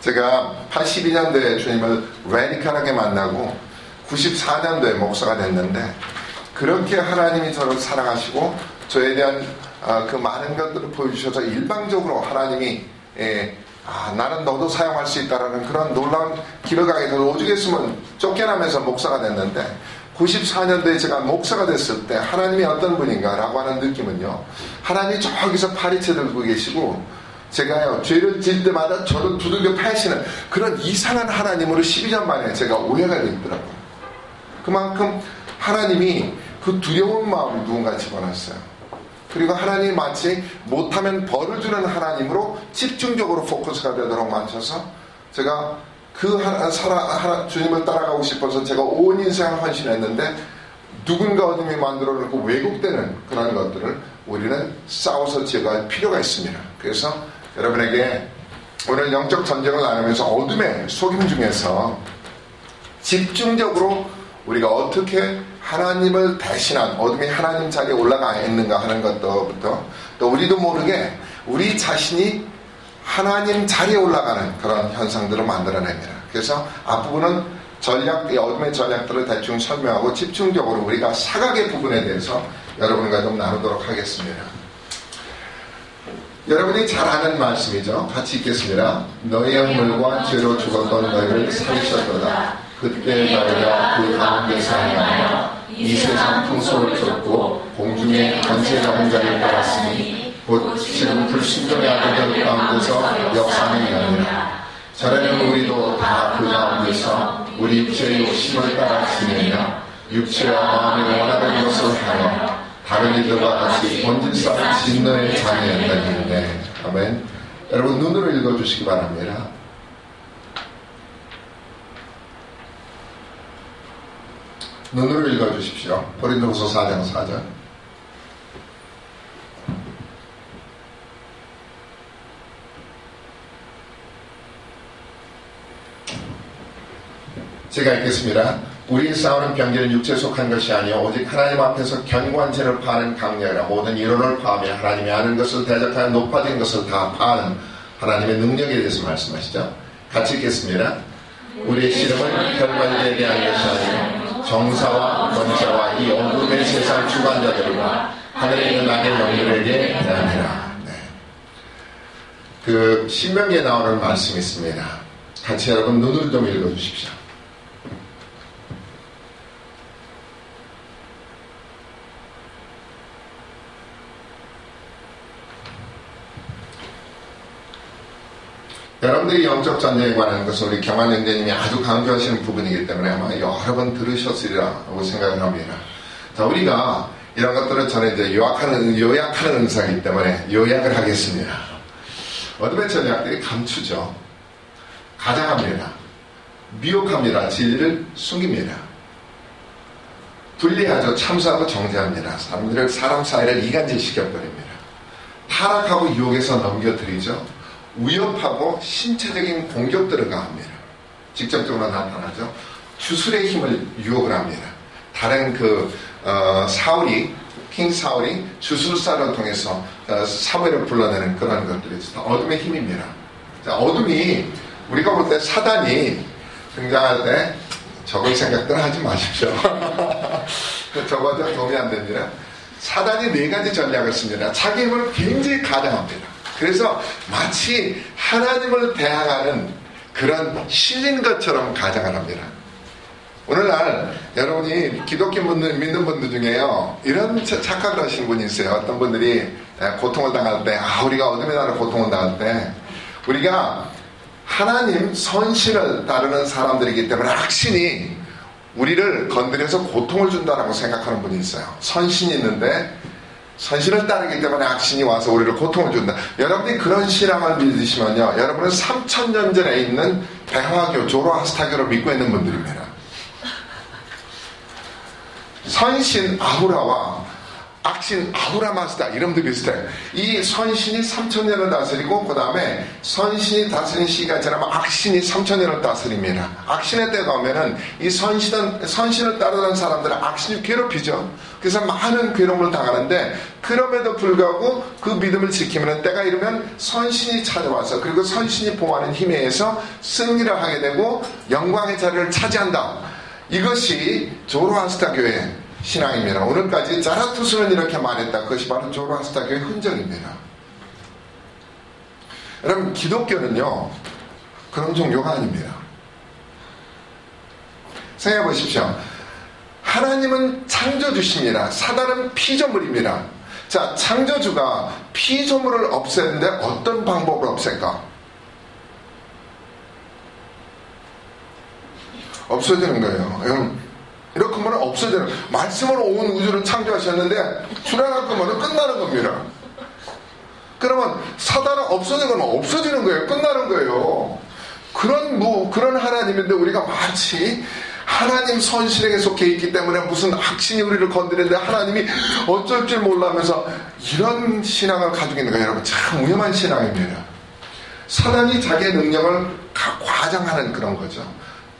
제가 82년도에 주님을 레디컬하게 만나고 94년도에 목사가 됐는데 그렇게 하나님이 저를 사랑하시고 저에 대한 아, 그 많은 것들을 보여주셔서 일방적으로 하나님이 예, 아, 나는 너도 사용할 수 있다라는 그런 놀라운 기록강에서 오죽했으면 쫓겨나면서 목사가 됐는데 94년도에 제가 목사가 됐을 때 하나님이 어떤 분인가라고 하는 느낌은요. 하나님이 저기서 파리채 들고 계시고 제가요 죄를 질 때마다 저를 두들겨 패시는 그런 이상한 하나님으로 12년 만에 제가 오해가 되더라고요. 그만큼 하나님이 그 두려운 마음을 누군가 집어넣었어요. 그리고 하나님이 마치 못하면 벌을 주는 하나님으로 집중적으로 포커스가 되도록 맞춰서 제가 그 하나, 사라, 하나, 주님을 따라가고 싶어서 제가 온 인생을 헌신했는데 누군가 어둠이 만들어 놓고 왜곡되는 그런 것들을 우리는 싸워서 제거할 필요가 있습니다. 그래서 여러분에게 오늘 영적 전쟁을 나누면서 어둠의 속임 중에서 집중적으로 우리가 어떻게 하나님을 대신한 어둠이 하나님 자리에 올라가 있는가 하는 것부터 또 우리도 모르게 우리 자신이 하나님 자리에 올라가는 그런 현상들을 만들어냅니다. 그래서 앞부분은 전략, 어둠의 전략들을 대충 설명하고 집중적으로 우리가 사각의 부분에 대해서 여러분과 좀 나누도록 하겠습니다. 여러분이 잘 아는 말씀이죠. 같이 읽겠습니다. 너희 영물과 죄로 죽었던 너희를 살리셨도다. 그때 너희가 그 가운데서 행하여 이 세상 풍속을 쫓고 공중의 권세 잡은 자를 따랐으니 곧 지금 불신종의 아들들 가운데서 역사는 여니라. 전에는 우리도 다 그 가운데서 우리 죄의 욕심을 따라 지내며 육체와 마음이 원하는 것을 하여 다른 이들과 같이 본질 쌓은 진노의 자녀였다는데 아멘. 여러분 눈으로 읽어주시기 바랍니다. 눈으로 읽어주십시오. 고린도서 4장 4절. 제가 읽겠습니다. 우리 싸우는 병기는 육체에 속한 것이 아니요 오직 하나님 앞에서 견고한 죄를 파는 강력이라 모든 이론을 파하며 하나님이 아는 것을 대적하여 높아진 것을 다 파는 하나님의 능력에 대해서 말씀하시죠. 같이 읽겠습니다. 우리의 씨름은 결과에 대한 것이 아니요 정사와 권세와 이 어둠의 세상 주관자들과 하늘에 있는 악의 영들에게 대하니라. 네. 그 신명기에 나오는 말씀이 있습니다. 같이 여러분 눈을 좀 읽어주십시오. 여러분들이 영적 전쟁에 관한 것을 우리 경환 형제님이 아주 강조하시는 부분이기 때문에 아마 여러 번 들으셨으리라고 생각을 합니다. 자, 우리가 이런 것들을 저는 이제 요약하는, 요약하는 은사이기 때문에 요약을 하겠습니다. 어드벤 전략들이 감추죠. 가장합니다. 미혹합니다. 진리를 숨깁니다. 분리하죠. 참사하고 정죄합니다. 사람들을, 사람 사이를 이간질시켜버립니다. 타락하고 유혹해서 넘겨드리죠. 위협하고 신체적인 공격들을 가 합니다. 직접적으로 나타나죠. 주술의 힘을 유혹을 합니다. 다른 그 어, 사울이 킹 사울이 주술사를 통해서 어, 사무엘을 불러내는 그런 것들이 있어 어둠의 힘입니다. 자, 어둠이 우리가 볼 때 사단이 등장할 때 적을 생각들 하지 마십시오. 적어도 도움이 안 됩니다. 사단이 네 가지 전략을 씁니다. 자기 힘을 굉장히 가장합니다. 그래서 마치 하나님을 대항하는 그런 신인 것처럼 가장을 합니다. 오늘날 여러분이 기독교 분들 믿는 분들 중에요 이런 착각을 하시는 분이 있어요. 어떤 분들이 고통을 당할 때, 아 우리가 어둠의 나라 고통을 당할 때 우리가 하나님 선신을 따르는 사람들이기 때문에 악신이 우리를 건드려서 고통을 준다라고 생각하는 분이 있어요. 선신이 있는데 선신을 따르기 때문에 악신이 와서 우리를 고통을 준다. 여러분이 그런 신앙을 믿으시면요. 여러분은 3천년 전에 있는 대화교, 조로아스타교를 믿고 있는 분들입니다. 선신 아우라와 악신 아브라마스다 이름도 비슷해. 이 선신이 3천년을 다스리고 그 다음에 선신이 다스린 시기가 지나면 악신이 3천년을 다스립니다. 악신의 때가 오면은 이 선신은 선신을 따르는 사람들은 악신이 괴롭히죠. 그래서 많은 괴로움을 당하는데 그럼에도 불구하고 그 믿음을 지키면 때가 이르면 선신이 찾아와서 그리고 선신이 보호하는 힘에 의해서 승리를 하게 되고 영광의 자리를 차지한다. 이것이 조로아스타 교회 신앙입니다. 오늘까지 자라투스는 이렇게 말했다. 그것이 바로 조로아스타교의 흔적입니다. 여러분 기독교는요 그런 종교가 아닙니다. 생각해 보십시오. 하나님은 창조주십니다. 사단은 피조물입니다. 자, 창조주가 피조물을 없애는데 어떤 방법을 없앨까? 없어지는 거예요. 이렇게 하면 없어지는 말씀으로 온 우주를 창조하셨는데 출현할 거면 끝나는 겁니다. 그러면 사단은 없어지는 건 없어지는 거예요. 끝나는 거예요. 그런 뭐 그런 하나님인데 우리가 마치 하나님 선실에게 속해 있기 때문에 무슨 악신이 우리를 건드리는데 하나님이 어쩔 줄 몰라면서 이런 신앙을 가지고 있는 거예요. 여러분 참 위험한 신앙입니다. 사단이 자기의 능력을 과장하는 그런 거죠.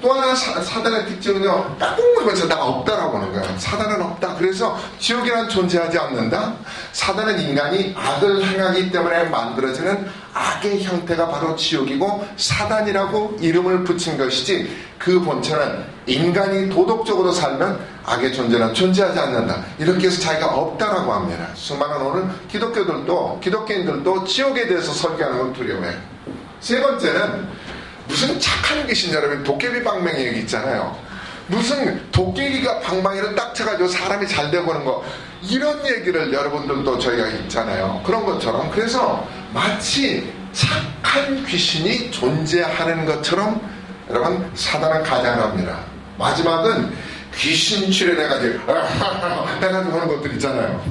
또 하나 사, 단의 특징은요, 깍꿍거리면서 나 없다라고 하는 거야. 사단은 없다. 그래서 지옥이란 존재하지 않는다. 사단은 인간이 악을 행하기 때문에 만들어지는 악의 형태가 바로 지옥이고 사단이라고 이름을 붙인 것이지 그 본체는 인간이 도덕적으로 살면 악의 존재는 존재하지 않는다. 이렇게 해서 자기가 없다라고 합니다. 수많은 오늘 기독교들도 기독교인들도 지옥에 대해서 설계하는 걸 두려워해. 세 번째는 무슨 착한 귀신 여러분 도깨비 방맹 얘기 있잖아요. 무슨 도깨비가 방망이를 딱 쳐가지고 사람이 잘 되보는 거 이런 얘기를 여러분들도 저희가 있잖아요. 그런 것처럼 그래서 마치 착한 귀신이 존재하는 것처럼 여러분 사단은 가장합니다. 마지막은 귀신 출연해가지고 해가지고 하는 것들 있잖아요.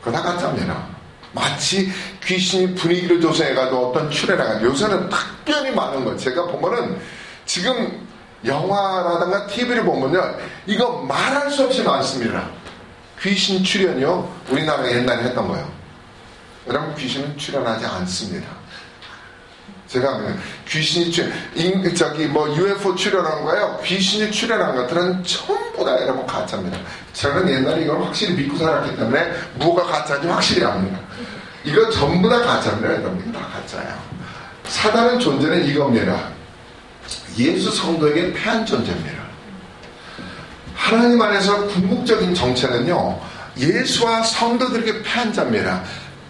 그거 다 가짜입니다. 마치 귀신이 분위기를 조성해가지고 어떤 출연해가지고 요새는 특별히 많은 거 제가 보면은 지금 영화라든가 TV를 보면요 이거 말할 수 없이 많습니다. 귀신 출연이요 우리나라가 옛날에 했던 거예요. 여러분 귀신은 출연하지 않습니다 제가 귀신이 출연, 저기 뭐 UFO 출연한 거예요. 귀신이 출연한 것들은 전부 다 여러분 가짜입니다. 저는 옛날에 이걸 확실히 믿고 살았기 때문에 뭐가 가짜인지 확실히 압니다. 이거 전부 다 가짜입니다. 여러분. 다 가짜예요. 사단의 존재는 이겁니다. 예수 성도에게 패한 존재입니다. 하나님 안에서 궁극적인 정체는요, 예수와 성도들에게 패한 자입니다.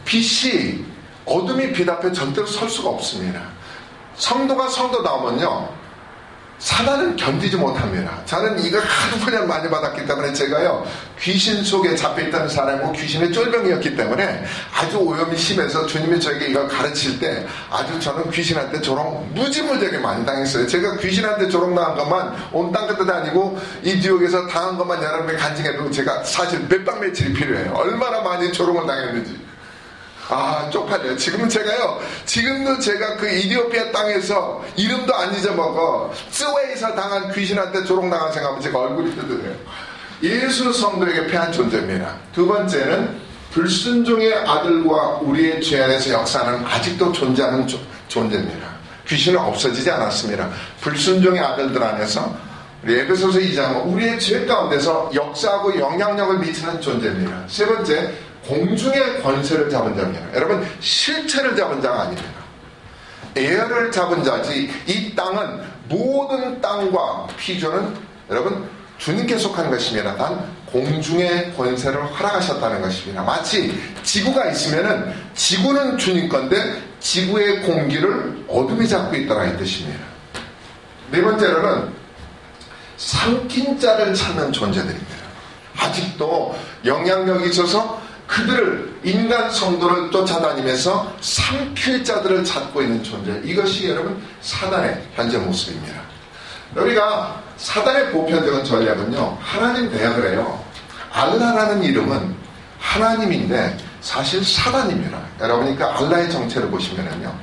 빛이 어둠이 빛 앞에 절대로 설 수가 없습니다. 성도가 성도 나오면요, 사단은 견디지 못합니다. 저는 이거 하도 그냥 많이 받았기 때문에 제가요 귀신 속에 잡혀있다는 사람이고 귀신의 쫄병이었기 때문에 아주 오염이 심해서 주님이 저에게 이걸 가르칠 때 아주 저는 귀신한테 조롱 무지무지하게 많이 당했어요. 제가 귀신한테 조롱 당한 것만 온 땅 끝도 다니고 이 뉴욕에서 당한 것만 여러분이 간증해도 제가 사실 몇방 며칠이 필요해요. 얼마나 많이 조롱을 당했는지. 아, 쪽팔려요. 지금은 제가요, 지금도 제가 그 이디오피아 땅에서 이름도 안 잊어먹어. 스웨이에서 당한 귀신한테 조롱당한 생각하면 제가 얼굴이 뜨드려요. 예수 성도에게 패한 존재입니다. 두 번째는 불순종의 아들과 우리의 죄 안에서 역사는 아직도 존재하는 조, 존재입니다. 귀신은 없어지지 않았습니다. 불순종의 아들들 안에서 우리 에베소서 2장은 우리의 죄 가운데서 역사하고 영향력을 미치는 존재입니다. 세 번째, 공중의 권세를 잡은 자입니다. 여러분 실체를 잡은 자가 아닙니다. 에어를 잡은 자지 이 땅은 모든 땅과 피조는 여러분 주님께 속한 것입니다. 단 공중의 권세를 허락하셨다는 것입니다. 마치 지구가 있으면은 지구는 주님 건데 지구의 공기를 어둠이 잡고 있다라 이 뜻입니다. 네 번째로는 삼킨 자를 찾는 존재들입니다. 아직도 영향력이 있어서 그들을 인간 성도를 쫓아다니면서 삼킬 자들을 찾고 있는 존재 이것이 여러분 사단의 현재 모습입니다. 우리가 사단의 보편적인 전략은요 하나님 대학을 해요. 알라라는 이름은 하나님인데 사실 사단입니다. 여러분이 그 알라의 정체를 보시면은요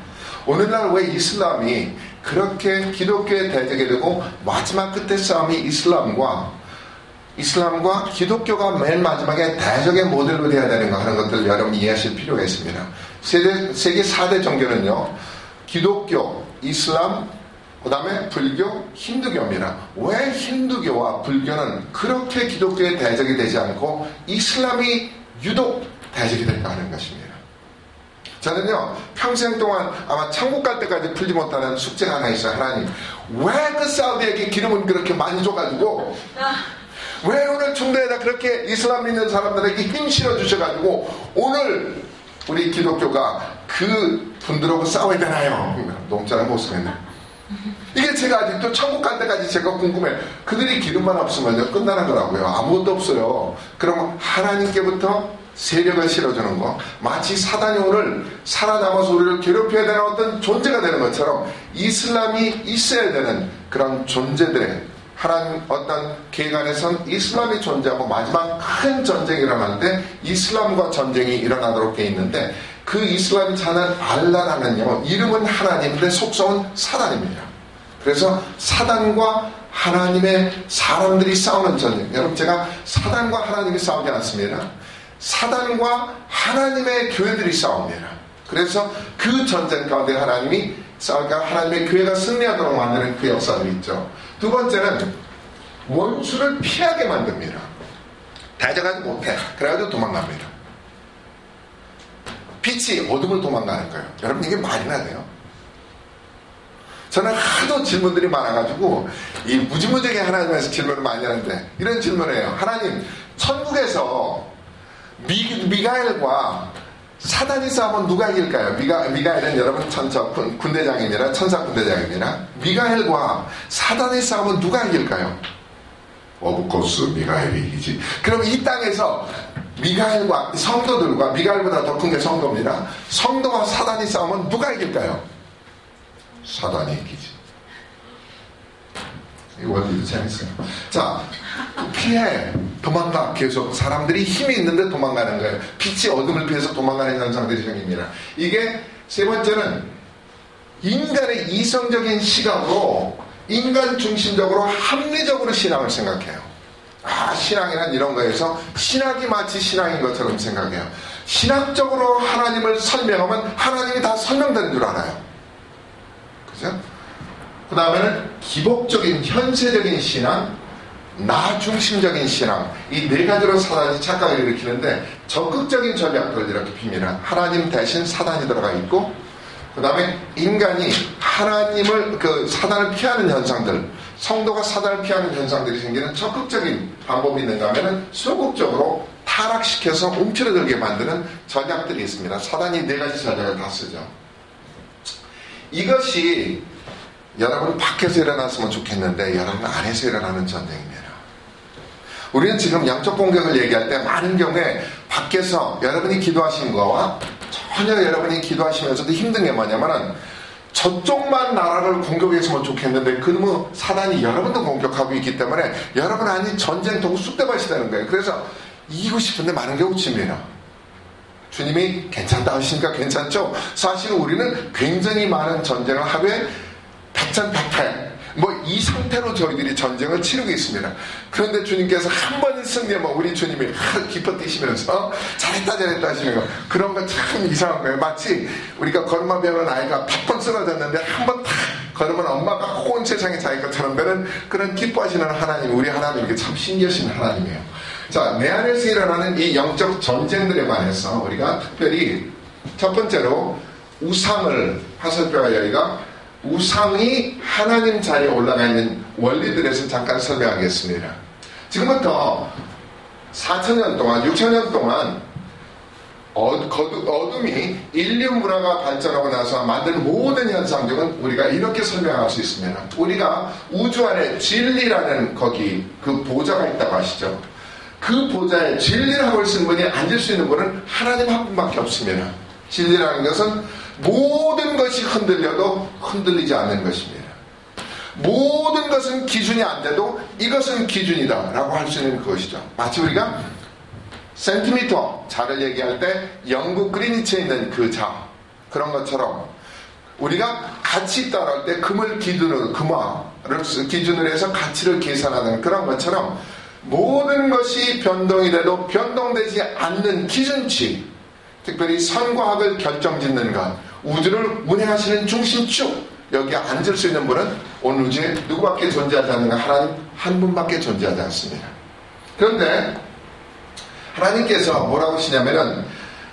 오늘날 왜 이슬람이 그렇게 기독교에 대적이 되고 마지막 끝에 싸움이 이슬람과 이슬람과 기독교가 맨 마지막에 대적의 모델로 되어야 되는 거 하는 것들 여러분이 이해하실 필요가 있습니다. 세계, 세계 4대 종교는요, 기독교, 이슬람, 그 다음에 불교, 힌두교입니다. 왜 힌두교와 불교는 그렇게 기독교의 대적이 되지 않고 이슬람이 유독 대적이 될까 하는 것입니다. 저는요, 평생 동안 아마 천국 갈 때까지 풀지 못하는 숙제가 하나 있어요. 하나님, 왜 그 사우디에게 기름을 그렇게 많이 줘가지고, 왜 오늘 중대에다 그렇게 이슬람 믿는 사람들에게 힘 실어 주셔가지고, 오늘 우리 기독교가 그 분들하고 싸워야 되나요? 농자는 못 쓰겠네 이게 제가 아직도 천국 갈 때까지 제가 궁금해. 그들이 기름만 없으면요, 끝나는 거라고요. 아무것도 없어요. 그럼 하나님께부터 세력을 실어주는 거. 마치 사단이 오늘 살아남아서 우리를 괴롭혀야 되는 어떤 존재가 되는 것처럼 이슬람이 있어야 되는 그런 존재들의 하나님 어떤 계간에선 이슬람이 존재하고 마지막 큰 전쟁이 일어나는데 이슬람과 전쟁이 일어나도록 돼 있는데 그 이슬람이 자는 알라라는요 이름은 하나님인데 속성은 사단입니다. 그래서 사단과 하나님의 사람들이 싸우는 전쟁. 여러분 제가 사단과 하나님이 싸우지 않습니다. 사단과 하나님의 교회들이 싸웁니다. 그래서 그 전쟁 가운데 하나님이 싸우니까 하나님의 교회가 승리하도록 만드는 그 역사들이 있죠. 두 번째는 원수를 피하게 만듭니다. 대적하지 못해. 그래가지고 도망갑니다. 빛이 어둠을 도망가는 거예요. 여러분 이게 말이나 돼요? 저는 하도 질문들이 많아가지고 이 무지무지하게 하나님에서 질문을 많이 하는데 이런 질문이에요. 하나님 천국에서 미, 미가엘과 사단이 싸우면 누가 이길까요? 미가, 미가엘은 여러분 천사 군대장입니다. 천사 군대장입니다. 미가엘과 사단이 싸우면 누가 이길까요? 오브코스 미가엘이 이기지. 그럼 이 땅에서 미가엘과 성도들과 미가엘보다 더 큰 게 성도입니다. 성도와 사단이 싸우면 누가 이길까요? 사단이 이기지. 이 원리도 재밌어요. 자, 피해, 도망가. 계속 사람들이 힘이 있는데 도망가는 거예요. 빛이 어둠을 피해서 도망가는 현상들이 생깁니다. 이게 세 번째는 인간의 이성적인 시각으로 인간 중심적으로 합리적으로 신앙을 생각해요. 아, 신앙이란 이런 거에서 신학이 마치 신앙인 것처럼 생각해요. 신학적으로 하나님을 설명하면 하나님이 다 설명되는 줄 알아요. 그죠? 그 다음에는 기복적인 현세적인 신앙, 나 중심적인 신앙 이 네 가지로 사단이 착각을 일으키는데 적극적인 전략들을 이렇게 핍니다. 하나님 대신 사단이 들어가 있고 그 다음에 인간이 하나님을 그 사단을 피하는 현상들 성도가 사단을 피하는 현상들이 생기는 적극적인 방법이 있는가 하면은 소극적으로 타락시켜서 움츠러들게 만드는 전략들이 있습니다. 사단이 네 가지 전략을 다 쓰죠. 이것이 여러분 밖에서 일어났으면 좋겠는데 여러분 안에서 일어나는 전쟁입니다. 우리는 지금 양쪽 공격을 얘기할 때 많은 경우에 밖에서 여러분이 기도하신 거와 전혀 여러분이 기도하시면서도 힘든 게 뭐냐면은 저쪽만 나라를 공격했으면 좋겠는데 그놈의 사단이 여러분도 공격하고 있기 때문에 여러분 아니 전쟁터고 쑥대밭이 되는 거예요. 그래서 이기고 싶은데 많은 경우 침입니다. 주님이 괜찮다 하시니까 괜찮죠? 사실 우리는 굉장히 많은 전쟁을 하되 백전백패 뭐이 상태로 저희들이 전쟁을 치르고 있습니다. 그런데 주님께서 한 번의 승리하면 우리 주님이 기뻐 뛰시면서 잘했다 잘했다 하시는 거 그런 거 참 이상한 거예요. 마치 우리가 걸음마 배우는 아이가 100번 쓰러졌는데 한번탁 걸으면 엄마가 온 세상에 자기 것처럼 되는 그런 기뻐하시는 하나님 우리 하나님 이게 참 신기하신 하나님이에요. 자, 내 안에서 일어나는 이 영적 전쟁들에 관해서 우리가 특별히 첫 번째로 우상을 화살표가 여기가 우상이 하나님 자리에 올라가 있는 원리들에서 잠깐 설명하겠습니다. 지금부터 4천년 동안, 6천년 동안 어둠이 인류 문화가 발전하고 나서 만든 모든 현상들은 우리가 이렇게 설명할 수 있습니다. 우리가 우주 안에 진리라는 거기 그 보좌가 있다고 하시죠. 그 보좌에 진리라고 쓴 분이 앉을 수 있는 분은 하나님 한 분밖에 없습니다. 진리라는 것은 모든 것이 흔들려도 흔들리지 않는 것입니다. 모든 것은 기준이 안 돼도 이것은 기준이다 라고 할 수 있는 그것이죠. 마치 우리가 센티미터 자를 얘기할 때 영국 그리니치에 있는 그 자, 그런 것처럼 우리가 가치 따라할 때 금을 기준으로, 금화를 기준으로 해서 가치를 계산하는 그런 것처럼 모든 것이 변동이 돼도 변동되지 않는 기준치, 특별히 선과 학을 결정짓는 것, 우주를 운행하시는 중심축, 여기에 앉을 수 있는 분은 온 우주에 누구밖에 존재하지 않는가? 하나님 한 분밖에 존재하지 않습니다. 그런데 하나님께서 뭐라고 하시냐면은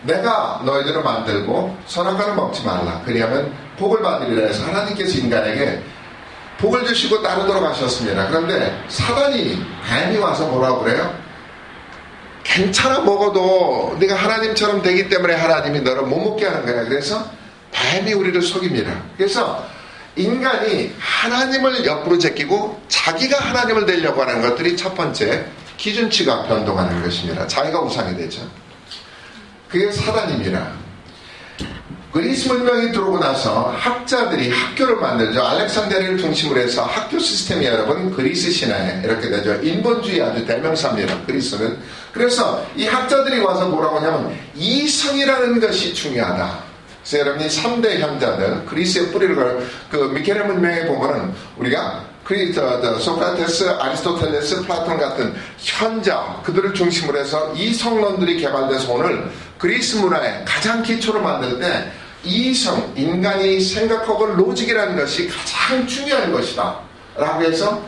내가 너희들을 만들고 선악과는 먹지 말라. 그리하면 복을 받으리라 해서 하나님께서 인간에게 복을 주시고 따르도록 하셨습니다. 그런데 사단이 뱀이 와서 뭐라고 그래요? 괜찮아 먹어도 네가 하나님처럼 되기 때문에 하나님이 너를 못 먹게 하는 거야. 그래서 뱀이 우리를 속입니다. 그래서 인간이 하나님을 옆으로 제끼고 자기가 하나님을 되려고 하는 것들이 첫 번째 기준치가 변동하는 것입니다. 자기가 우상이 되죠. 그게 사단입니다. 그리스 문명이 들어오고 나서 학자들이 학교를 만들죠. 알렉산드리를 중심으로 해서 학교 시스템이 여러분 그리스 신화에 이렇게 되죠. 인본주의 아주 대명사입니다. 그리스는. 그래서 이 학자들이 와서 뭐라고 하냐면 이성이라는 것이 중요하다. 그래서 여러분이 3대 현자들 그리스의 뿌리를 그 미케네 문명에 보면은 우리가 그 저, 저, 소크라테스, 아리스토텔레스, 플라톤 같은 현자 그들을 중심으로 해서 이성론들이 개발돼서 오늘 그리스 문화의 가장 기초를 만들 때 이성, 인간이 생각하고 logic이라는 것이 가장 중요한 것이다. 라고 해서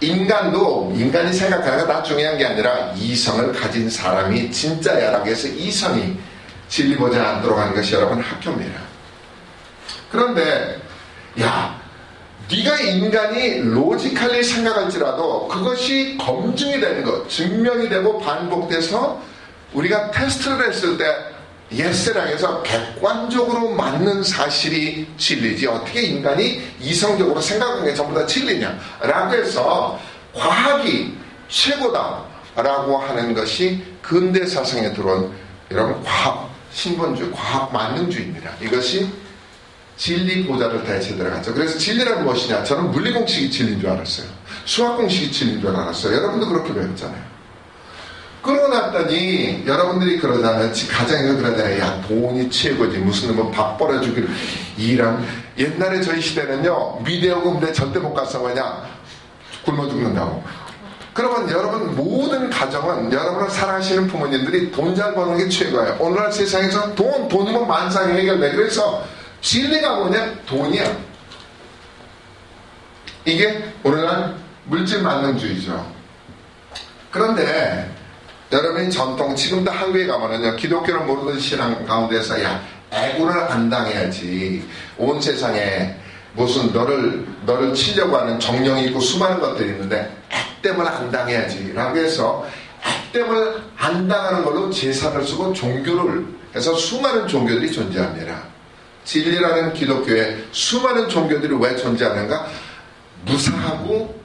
인간도 인간이 생각하는 게다 중요한 게 아니라 이성을 가진 사람이 진짜야 라고 해서 이성이 진리 보지 않도록 하는 것이 여러분 학교입니다. 그런데 야 네가 인간이 logically 생각할지라도 그것이 검증이 되는 것, 증명이 되고 반복돼서 우리가 테스트를 했을 때 예스랑에서 객관적으로 맞는 사실이 진리지 어떻게 인간이 이성적으로 생각하는 게 전부 다 진리냐 라고 해서 과학이 최고다라고 하는 것이 근대 사상에 들어온 여러분 과학 신본주의 과학 만능주의입니다. 이것이 진리 보좌를 대체 들어갔죠. 그래서 진리란 무엇이냐? 저는 물리 공식이 진리인 줄 알았어요. 수학 공식이 진리인 줄 알았어요. 여러분도 그렇게 배웠잖아요. 났더니 여러분들이 그러잖아요. 가정에서 그러잖아요. 야 돈이 최고지. 무슨 뭐밥 벌어주기를 이랑 옛날에 저희 시대는요. 미대어금대 절대 못 갔어 뭐냐 굶어 죽는다고. 그러면 여러분 모든 가정은 여러분을 사랑하시는 부모님들이 돈 잘 버는 게 최고예요. 오늘날 세상에서 돈 돈이면 만상이 해결돼. 그래서 진리가 뭐냐? 돈이야. 이게 오늘날 물질 만능주의죠. 그런데 여러분이 전통 지금도 한국에 가면은요 기독교를 모르는 신앙 가운데서 야 애구를 안 당해야지 온 세상에 무슨 너를 너를 치려고 하는 정령이 있고 수많은 것들이 있는데 액땜을 안 당해야지 라고 해서 액땜을 안 당하는 걸로 제사를 쓰고 종교를 해서 수많은 종교들이 존재합니다. 진리라는 기독교에 수많은 종교들이 왜 존재하는가? 무사하고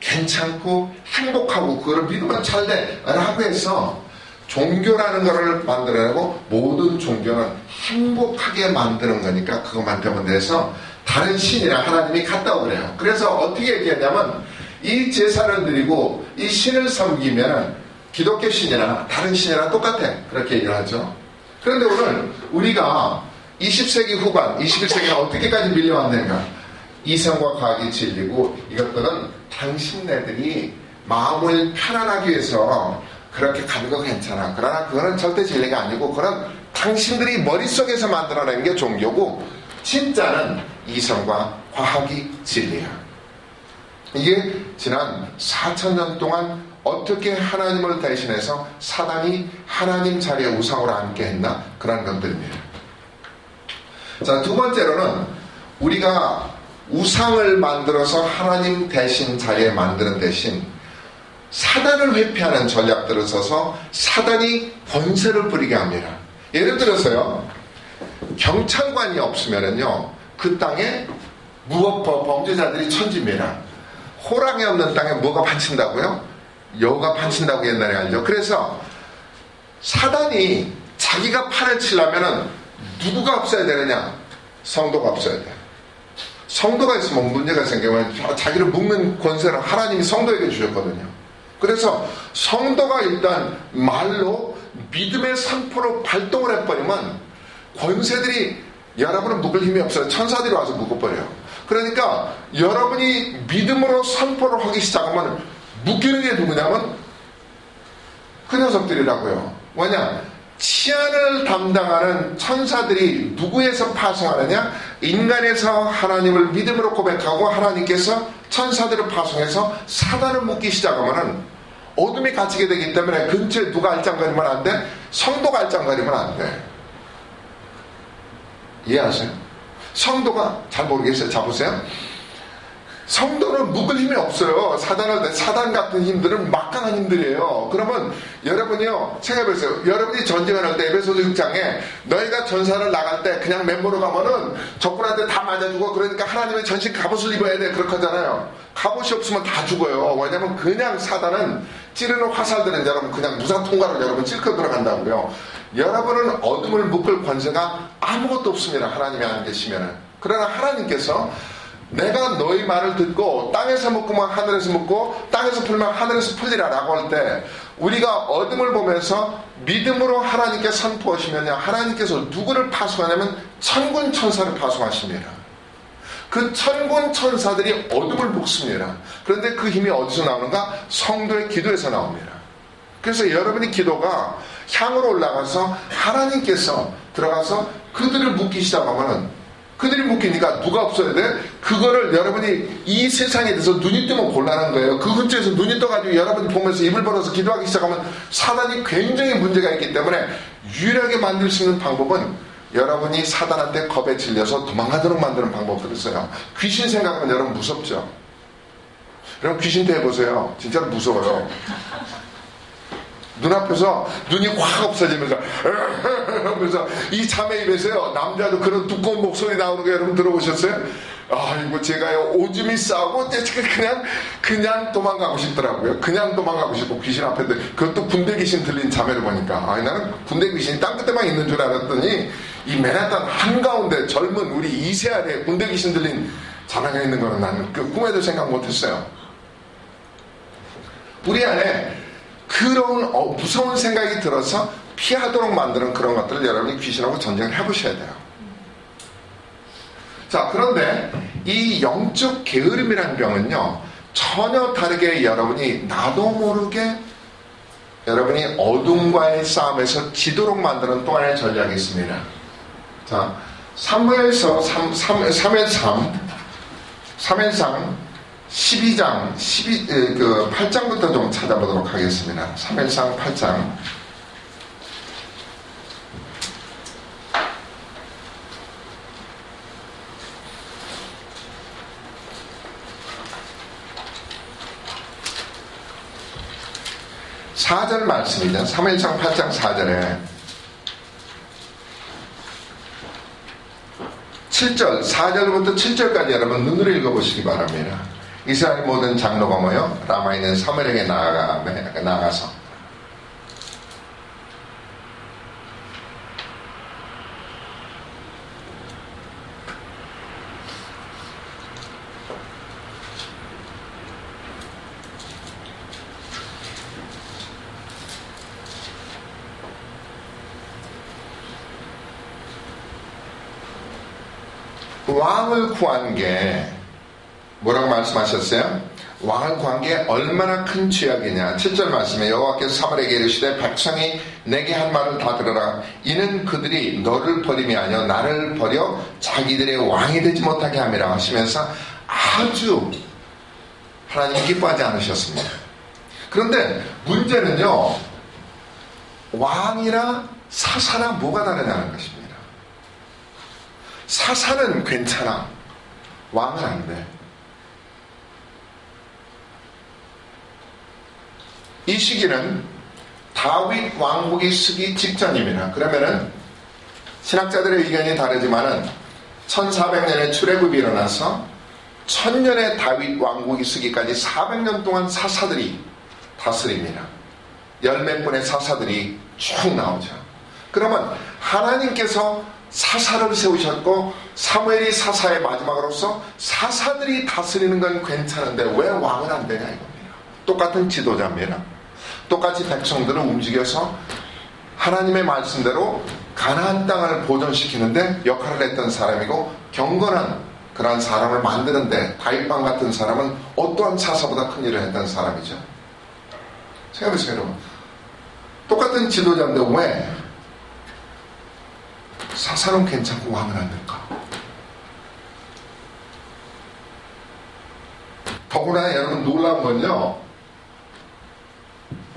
괜찮고 행복하고 그걸 믿으면 잘 돼. 라고 해서 종교라는 것을 만들어내고 모든 종교는 행복하게 만드는 거니까 그것만 되면 돼서 다른 신이랑 하나님이 같다고 그래요. 그래서 어떻게 얘기하냐면 이 제사를 드리고 이 신을 섬기면 기독교 신이나 다른 신이랑 똑같아. 그렇게 얘기를 하죠. 그런데 오늘 우리가 20세기 후반, 21세기가 어떻게까지 밀려왔는가? 이성과 과학이 진리고 이것들은 당신네들이 마음을 편안하기 위해서 그렇게 가는 거 괜찮아. 그러나 그거는 절대 진리가 아니고 그건 당신들이 머릿속에서 만들어낸 게 종교고 진짜는 이성과 과학이 진리야. 이게 지난 4천년 동안 어떻게 하나님을 대신해서 사단이 하나님 자리에 우상으로 앉게 했나 그런 것들입니다. 자, 두 번째로는 우리가 우상을 만들어서 하나님 대신 자리에 만드는 대신 사단을 회피하는 전략들을 써서 사단이 권세를 부리게 합니다. 예를 들어서요, 경찰관이 없으면은요, 그 땅에 무법범, 범죄자들이 천지입니다. 호랑이 없는 땅에 뭐가 판친다고요? 여가 판친다고 옛날에 알죠. 그래서 사단이 자기가 판을 치려면은 누구가 없어야 되느냐? 성도가 없어야 돼. 성도가 있으면 문제가 생기면 자기를 묶는 권세를 하나님이 성도에게 주셨거든요. 그래서 성도가 일단 말로 믿음의 선포로 발동을 해버리면 권세들이 여러분은 묶을 힘이 없어요. 천사들이 와서 묶어버려요. 그러니까 여러분이 믿음으로 선포를 하기 시작하면 묶이는 게 누구냐면 그 녀석들이라고요. 뭐냐? 치안을 담당하는 천사들이 누구에서 파송하느냐? 인간에서 하나님을 믿음으로 고백하고 하나님께서 천사들을 파송해서 사단을 묶기 시작하면은 어둠이 갇히게 되기 때문에 근처에 누가 알짱거리면 안 돼? 성도가 알짱거리면 안 돼. 이해하세요? 성도가 잘 모르겠어요. 자 보세요. 성도는 묵을 힘이 없어요. 사단을, 사단 같은 힘들은 막강한 힘들이에요. 그러면 여러분이요, 생각해보세요. 여러분이 전쟁을 할 때 에베소서 6장에 너희가 전사를 나갈 때 그냥 맨모로 가면은 적군한테 다 맞아주고 그러니까 하나님의 전신 갑옷을 입어야 돼. 그렇게 하잖아요. 갑옷이 없으면 다 죽어요. 왜냐면 그냥 사단은 찌르는 화살들은 여러분 그냥 무사 통과로 여러분 찔러 들어간다고요. 여러분은 어둠을 묶을 권세가 아무것도 없습니다. 하나님이 안 계시면은. 그러나 하나님께서 내가 너희 말을 듣고 땅에서 먹고만 하늘에서 먹고 땅에서 풀면 하늘에서 풀리라라고 할 때 우리가 어둠을 보면서 믿음으로 하나님께 선포하시면요 하나님께서 누구를 파송하냐면 천군 천사를 파송하십니다. 그 천군 천사들이 어둠을 묶습니다. 그런데 그 힘이 어디서 나오는가? 성도의 기도에서 나옵니다. 그래서 여러분의 기도가 향으로 올라가서 하나님께서 들어가서 그들을 묶기 시작하면은 그들이 묶이니까 누가 없어야 돼? 그거를 여러분이 이 세상에 대해서 눈이 뜨면 곤란한 거예요. 그 근처에서 눈이 떠가지고 여러분이 보면서 입을 벌어서 기도하기 시작하면 사단이 굉장히 문제가 있기 때문에 유일하게 만들 수 있는 방법은 여러분이 사단한테 겁에 질려서 도망가도록 만드는 방법들을 써요. 귀신 생각하면 여러분 무섭죠? 여러분 귀신 대 해보세요. 진짜로 무서워요. 눈앞에서 눈이 확 없어지면서 그래서 이 자매 입에서요 남자도 그런 두꺼운 목소리 나오는 거 여러분 들어보셨어요? 아이고 제가요 오줌이 싸고 그냥 그냥 도망가고 싶더라고요. 그냥 도망가고 싶고 귀신 앞에 그것도 군대 귀신 들린 자매를 보니까 아 나는 군대 귀신이 땅 끝에만 있는 줄 알았더니 이 맨하탄 한가운데 젊은 우리 이세아의 군대 귀신 들린 자매가 있는 거는 나는 그 꿈에도 생각 못했어요. 우리 안에 그런 어, 무서운 생각이 들어서 피하도록 만드는 그런 것들을 여러분이 귀신하고 전쟁을 해보셔야 돼요. 자, 그런데 이 영적 게으름이라는 병은요, 전혀 다르게 여러분이 나도 모르게 여러분이 어둠과의 싸움에서 지도록 만드는 또 하나의 전략이 있습니다. 자, 3무엘서 3, 3, 3회 3, 3회상 12장, 12, 그 8장부터 좀 찾아보도록 하겠습니다. 3일상 8장. 사절 말씀이죠. 3일상 8장 4절에 7절, 4절부터 7절까지 여러분 눈으로 읽어보시기 바랍니다. 이스라엘 모든 장로가 모여 라마에 있는 사무엘에게 나아가, 나아가서. 왕을 구한 게 뭐라고 말씀하셨어요? 구한 게 얼마나 큰 죄악이냐. 7절 말씀에 여호와께서 사물에게 이르시되 백성이 내게 한 말을 다 들어라. 이는 그들이 너를 버림이 아니여 나를 버려 자기들의 왕이 되지 못하게 함이라 하시면서 아주 하나님 기뻐하지 않으셨습니다. 그런데 문제는요. 왕이나 사사나 뭐가 다르냐는 것입니다. 사사는 괜찮아. 왕은 안 돼. 이 시기는 다윗 왕국이 쓰기 직전입니다. 그러면은 신학자들의 의견이 다르지만은 1400년에 출애굽이 일어나서 1000년의 다윗 왕국이 쓰기까지 400년 동안 사사들이 다스립니다. 열몇 분의 사사들이 쭉 나오죠. 그러면 하나님께서 사사를 세우셨고 사무엘이 사사의 마지막으로서 사사들이 다스리는 건 괜찮은데 왜 왕은 안 되냐 이겁니다. 똑같은 지도자입니다. 똑같이 백성들을 움직여서 하나님의 말씀대로 가나안 땅을 보존시키는데 역할을 했던 사람이고 경건한 그러한 사람을 만드는데 다윗방 같은 사람은 어떠한 사사보다 큰 일을 했던 사람이죠. 생각해보세요 여러분. 똑같은 지도자인데 왜 사사는 괜찮고 왕은 안 될까? 더구나 여러분 놀라운 건요.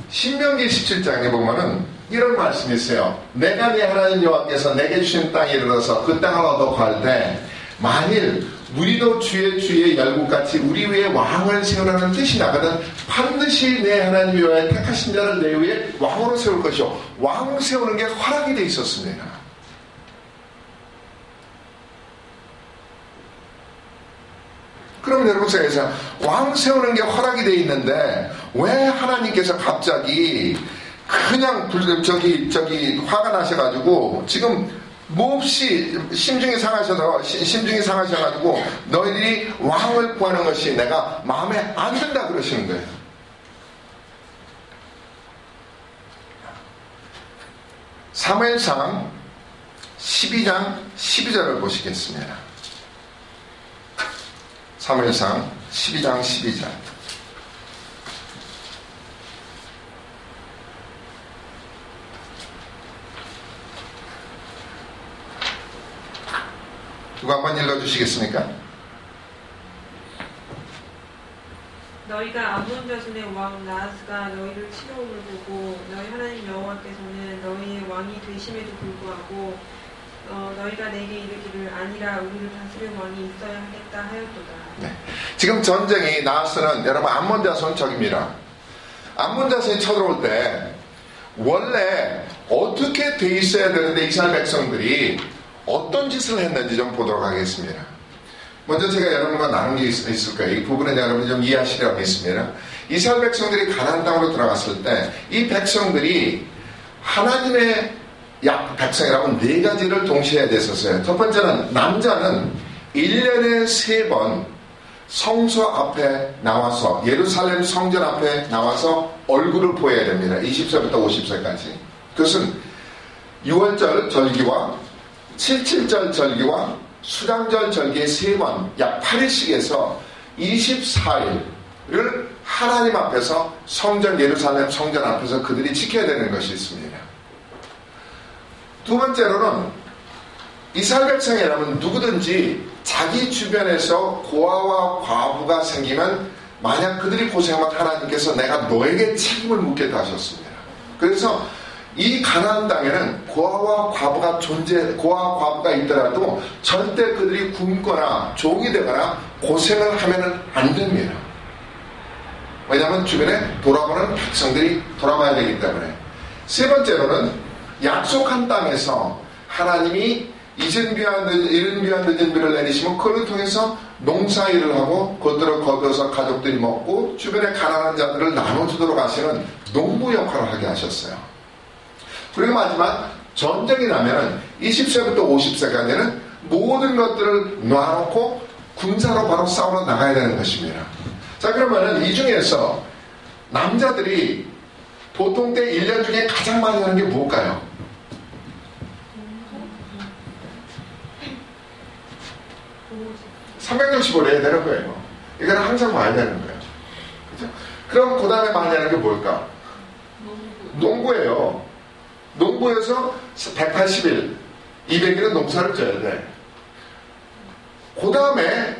신명기 17장에 보면은 이런 말씀이 있어요. 내가 네 하나님 여호와께서 내게 주신 땅에 이르러서 그 땅을 얻어 구할 때 만일 우리도 주의 주의 열국같이 우리 위에 왕을 세우라는 뜻이 나거든 반드시 내 하나님 여호와의 택하신 자를 내 위에 왕으로 세울 것이요 왕 세우는 게 허락이 돼 있었습니다. 그럼 여러분 생각해서 왕 세우는 게 허락이 돼 있는데 왜 하나님께서 갑자기 그냥 저기 저기 화가 나셔가지고 지금 몹시 심중이 상하셔서 심중이 상하셔가지고 너희들이 왕을 구하는 것이 내가 마음에 안 든다 그러시는 거예요. 사무엘상 12장 12절을 보시겠습니다. 사무엘상 12장 12절. 누가 한번 읽어주시겠습니까? 너희가 아몬 자손의 왕 나하스가 너희를 치러옴을 보고 너희 하나님 여호와께서는 너희의 왕이 되심에도 불구하고 어, 너희가 내게 이르기를 아니라 우리를 다스릴 왕이 있어야 하겠다 하였도다. 네. 지금 전쟁이 나하스는 여러분 암몬 자손 적입니다. 암몬 자손이 쳐들어올 때 원래 어떻게 돼 있어야 되는데 이스라엘 백성들이 어떤 짓을 했는지 좀 보도록 하겠습니다. 먼저 제가 여러분과 나눈 게 있, 을 거예요. 이 부분은 여러분이 좀 이해하시려고 하겠습니다. 이스라엘 백성들이 가나안 땅으로 들어갔을 때 이 백성들이 하나님의 약 백성이라면 네 가지를 동시에 해야 됐었어요. 첫 번째는 남자는 1년에 세 번 성소 앞에 나와서 예루살렘 성전 앞에 나와서 얼굴을 보여야 됩니다. 20세부터 50세까지. 그것은 6월절 절기와 77절 절기와 수장절 절기의 세 번, 약 8일씩 해서 24일을 하나님 앞에서 성전 예루살렘 성전 앞에서 그들이 지켜야 되는 것이 있습니다. 두 번째로는 백성이라면 누구든지 자기 주변에서 고아와 과부가 생기면 만약 그들이 고생하면 하나님께서 내가 너에게 책임을 묻겠다 하셨습니다. 그래서 이 가나안 땅에는 고아와 과부가 존재, 고아와 과부가 있더라도 절대 그들이 굶거나 종이 되거나 고생을 하면 안 됩니다. 왜냐하면 주변에 돌아보는 백성들이 돌아봐야 되기 때문에. 세 번째로는 약속한 땅에서 하나님이 이른 비와 늦은, 비와 늦은 비를 내리시면 그를 통해서 농사일을 하고 그들을 거둬서 가족들이 먹고 주변에 가난한 자들을 나눠주도록 하시는 농부 역할을 하게 하셨어요. 그리고 마지막 전쟁이 나면은 20세부터 50세까지는 모든 것들을 놔놓고 군사로 바로 싸우러 나가야 되는 것입니다. 자 그러면은 이 중에서 남자들이 보통 때 1년 중에 가장 많이 하는 게 뭘까요? (365일) 해야 되는 거예요 이거는 항상 봐야 되는 거예요 그죠? 그럼 그 다음에 많이 하는 게 뭘까 농구예요 농부에서 180일, 200일은 농사를 져야 돼. 그 다음에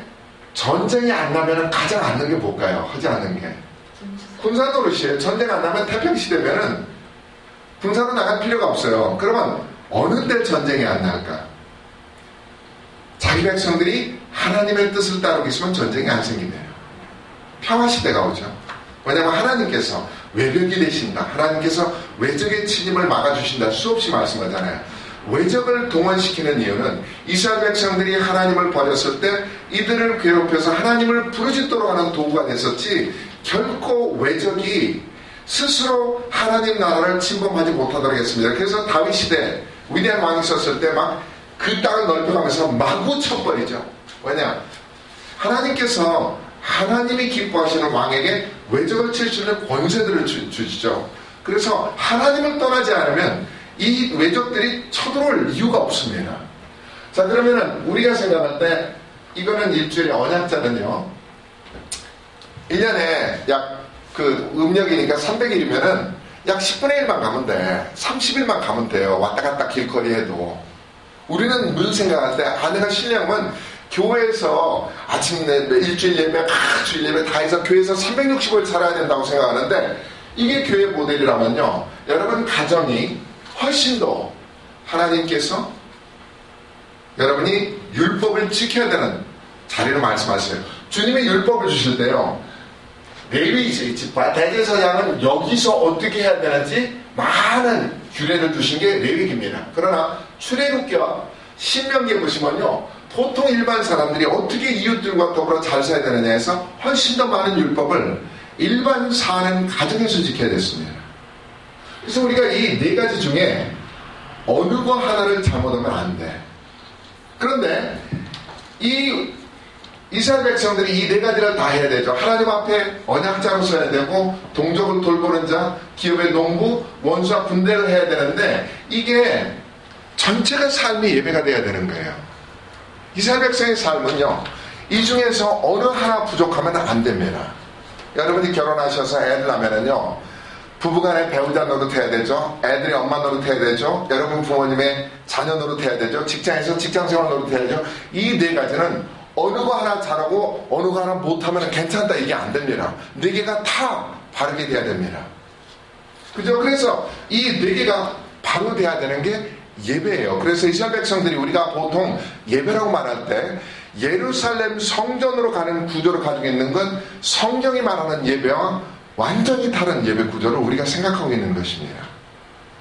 전쟁이 안 나면 가장 안 하는 게 뭘까요? 하지 않는 게. 군사 노릇이에요. 전쟁 안 나면 태평시대면은 군사로 나갈 필요가 없어요. 그러면 어느 때 전쟁이 안 날까? 자기 백성들이 하나님의 뜻을 따르고 있으면 전쟁이 안 생기네요. 평화 시대가 오죠. 왜냐하면 하나님께서 외벽이 되신다. 하나님께서 외적의 침입을 막아주신다. 수없이 말씀하잖아요. 외적을 동원시키는 이유는 이스라엘 백성들이 하나님을 버렸을 때 이들을 괴롭혀서 하나님을 부르짖도록 하는 도구가 됐었지 결코 외적이 스스로 하나님 나라를 침범하지 못하도록 했습니다. 그래서 다윗 시대 위대한 왕이 있었을 때 막 그 땅을 넓혀가면서 마구 쳐버리죠. 왜냐? 하나님께서 하나님이 기뻐하시는 왕에게 외적을 칠 수 있는 권세들을 주, 주시죠. 그래서 하나님을 떠나지 않으면 이 외적들이 쳐들어올 이유가 없습니다. 자 그러면은 우리가 생각할 때 이거는 일주일에 언약자는요 1년에 약 그 음력이니까 300일이면은 약 10분의 1만 가면 돼. 30일만 가면 돼요. 왔다 갔다 길거리 해도. 우리는 무슨 생각할 때 아내가 신령은 교회에서 아침 예배, 일주일 예배, 아, 주일 예배 다 해서 교회에서 360을 살아야 된다고 생각하는데 이게 교회 모델이라면요. 여러분 가정이 훨씬 더 하나님께서 여러분이 율법을 지켜야 되는 자리로 말씀하세요. 주님의 율법을 주실 때요. 레위 대제사장은 여기서 어떻게 해야 되는지 많은 규례를 주신 게 레위기입니다. 그러나 출애굽기와 신명기에 보시면요. 보통 일반 사람들이 어떻게 이웃들과 더불어 잘 살아야 되느냐에서 훨씬 더 많은 율법을 일반 사는 가정에서 지켜야 됐습니다. 그래서 우리가 이 네 가지 중에 어느 거 하나를 잘못하면 안 돼. 그런데 이 이스라엘 백성들이 이 네 가지를 다 해야 되죠. 하나님 앞에 언약자로 서야 되고 동족을 돌보는 자, 기업의 농부, 원수와 분대를 해야 되는데 이게 전체가 삶이 예배가 돼야 되는 거예요. 이스라엘 백성의 삶은요. 이 중에서 어느 하나 부족하면 안 됩니다. 여러분이 결혼하셔서 애를 낳으면요. 부부간에 배우자 노릇해야 되죠. 애들이 엄마 노릇해야 되죠. 여러분 부모님의 자녀 노릇해야 되죠. 직장에서 직장생활 노릇해야죠. 이 네 가지는 어느 거 하나 잘하고 어느 거 하나 못하면 괜찮다 이게 안 됩니다. 네 개가 다 바르게 돼야 됩니다. 그죠? 그래서 이 네 개가 바로 돼야 되는 게 예배예요. 그래서 이스라엘 백성들이 우리가 보통 예배라고 말할 때 예루살렘 성전으로 가는 구조를 가지고 있는 건 성경이 말하는 예배와 완전히 다른 예배 구조를 우리가 생각하고 있는 것입니다.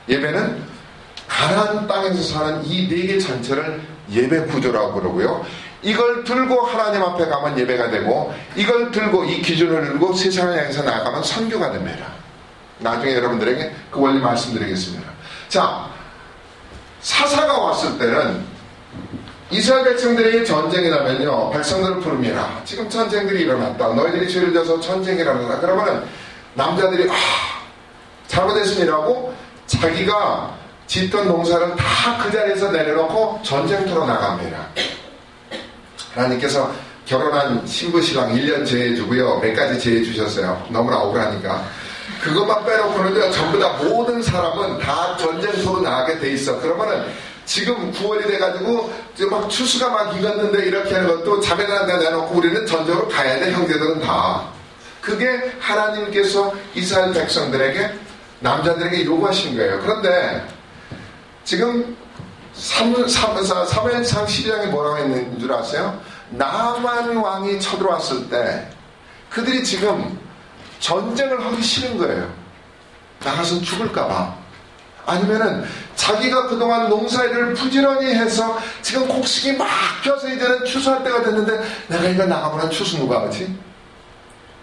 예배는 가나안 땅에서 사는 이 네 개 전체를 예배 구조라고 그러고요. 이걸 들고 하나님 앞에 가면 예배가 되고 이걸 들고 이 기준을 들고 세상을 향해서 나아가면 선교가 됩니다. 나중에 여러분들에게 그 원리 말씀드리겠습니다. 자, 사사가 왔을 때는 이스라엘 백성들에게 전쟁이 나면요 백성들을 부릅니다. 지금 전쟁들이 일어났다. 너희들이 죄를 져서 전쟁이 일어났다. 그러면은 남자들이 아 잘못했습니다고 자기가 짓던 농사를 다 그 자리에서 내려놓고 전쟁터로 나갑니다. 하나님께서 결혼한 신부 신랑 1년 제해 주고요. 몇 가지 제해 주셨어요. 너무나 억울하니까. 그것만 빼놓고는 전부 다 모든 사람은 다 전쟁터로 나가게 돼 있어. 그러면은 지금 9월이 돼가지고 막 추수가 막 익었는데 이렇게 하는 것도 자매들한테 내놓고 우리는 전쟁으로 가야 돼. 형제들은 다. 그게 하나님께서 이스라엘 백성들에게 남자들에게 요구하신 거예요. 그런데 지금 3, 3, 4, 3회상 12장에 뭐라고 했는 줄 아세요? 나만 왕이 쳐들어왔을 때 그들이 지금 전쟁을 하기 싫은 거예요. 나가서 죽을까봐. 아니면은 자기가 그동안 농사일을 부지런히 해서 지금 곡식이 막 펴서 이제는 추수할 때가 됐는데 내가 이거 나가보면 추수 누가 하지?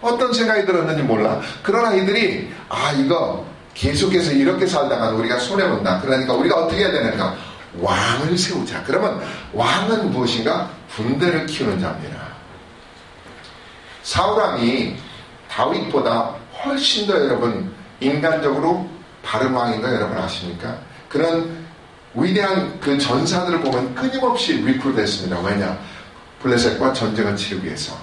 어떤 생각이 들었는지 몰라. 그런 아이들이 아 이거 계속해서 이렇게 살다가 우리가 손해본다. 그러니까 우리가 어떻게 해야 되는가? 왕을 세우자. 그러면 왕은 무엇인가? 군대를 키우는 자입니다. 사우랑이 다윗보다 훨씬 더 여러분 인간적으로 바른 왕인 가 여러분 아십니까? 그런 위대한 그 전사들을 보면 끊임없이 리크루됐습니다. 왜냐? 블레셋과 전쟁을 치르기 위해서